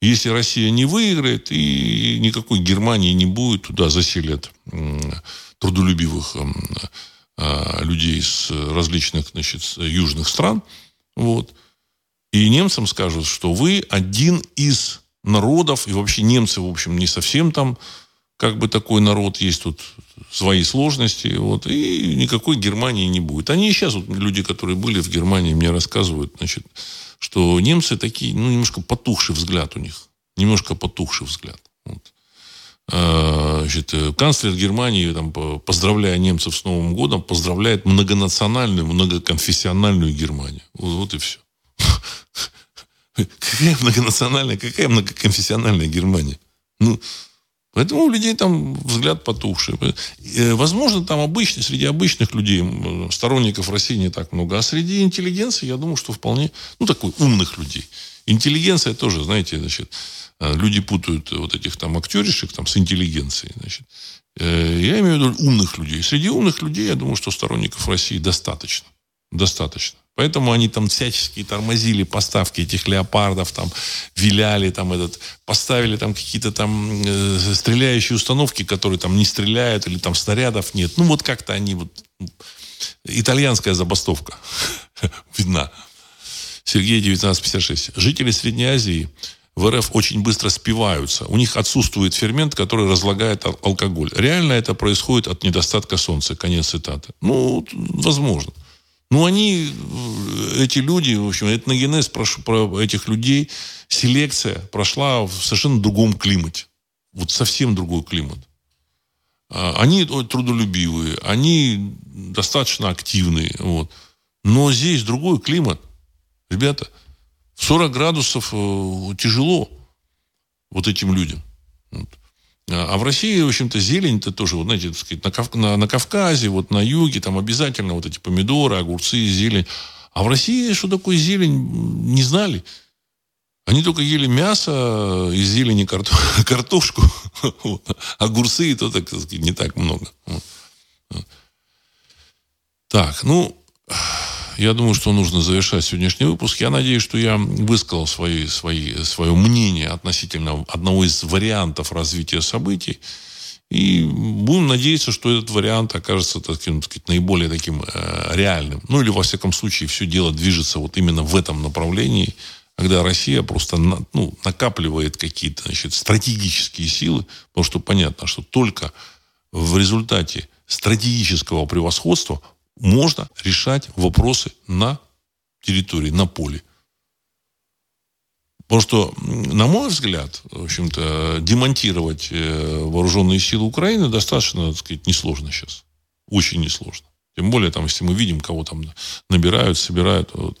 Если Россия не выиграет, и никакой Германии не будет, туда заселят трудолюбивых а, людей с различных значит, южных стран. Вот. И немцам скажут, что вы один из народов, и вообще немцы, в общем, не совсем там как бы такой народ, есть тут свои сложности, вот, и никакой Германии не будет. Они сейчас, вот, люди, которые были в Германии, мне рассказывают, значит, что немцы такие, ну, немножко потухший взгляд у них. Немножко потухший взгляд. Вот. А, значит, канцлер Германии, там, поздравляя немцев с Новым годом, поздравляет многонациональную, многоконфессиональную Германию. Вот, вот и все. Какая многонациональная, какая многоконфессиональная Германия? Ну, Поэтому у людей там взгляд потухший. Э, возможно, там обычно, среди обычных людей, сторонников России не так много. А среди интеллигенции, я думаю, что вполне, ну, такой умных людей. Интеллигенция тоже, знаете, значит, э, люди путают вот этих там актеришек там с интеллигенцией, значит. Э, я имею в виду умных людей. Среди умных людей, я думаю, что сторонников России достаточно. Достаточно. Поэтому они там всячески тормозили поставки этих леопардов, там, виляли там этот, поставили там какие-то там э, стреляющие установки, которые там не стреляют, или там снарядов нет. Ну, вот как-то они вот... Итальянская забастовка видна. Сергей 1956. Жители Средней Азии в РФ очень быстро спиваются. У них отсутствует фермент, который разлагает алкоголь. Реально это происходит от недостатка солнца. Конец цитаты. Ну, возможно. Ну, они, э, эти люди, в общем, этногенез прош, про этих людей, селекция прошла в совершенно другом климате. Вот совсем другой климат. А, они трудолюбивые, они достаточно активные. Вот. Но здесь другой климат. Ребята, 40 градусов э, тяжело вот этим людям. Вот. А, а в России, в общем-то, зелень-то тоже, вот, знаете, так сказать, на, Кав... на, на Кавказе, вот на юге, там обязательно вот эти помидоры, огурцы, зелень. А в России что такое зелень, не знали. Они только ели мясо из зелени, карто... картошку, огурцы, и то, так сказать, не так много. Так, ну, я думаю, что нужно завершать сегодняшний выпуск. Я надеюсь, что я высказал свои, свои, свое мнение относительно одного из вариантов развития событий. И будем надеяться, что этот вариант окажется таким, так наиболее таким э, реальным. Ну или, во всяком случае, все дело движется вот именно в этом направлении, когда Россия просто ну, накапливает какие-то значит, стратегические силы, потому что понятно, что только в результате стратегического превосходства можно решать вопросы на территории, на поле. Потому что, на мой взгляд, в общем-то, демонтировать э, вооруженные силы Украины достаточно, так сказать, несложно сейчас. Очень несложно. Тем более, там, если мы видим, кого там набирают, собирают. Вот.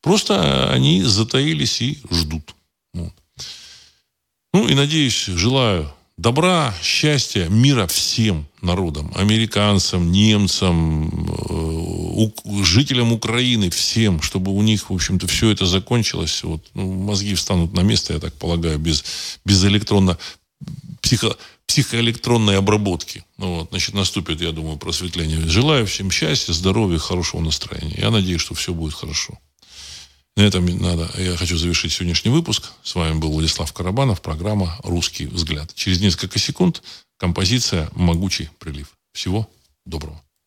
Просто они затаились и ждут. Вот. Ну и надеюсь, желаю добра, счастья, мира всем народам. Американцам, немцам, э, жителям Украины, всем, чтобы у них, в общем-то, все это закончилось. Вот, ну, мозги встанут на место, я так полагаю, без, без электронно психо, психоэлектронной обработки. Ну, вот, значит, наступит, я думаю, просветление. Желаю всем счастья, здоровья, хорошего настроения. Я надеюсь, что все будет хорошо. На этом надо, я хочу завершить сегодняшний выпуск. С вами был Владислав Карабанов, программа «Русский взгляд». Через несколько секунд композиция «Могучий прилив». Всего доброго.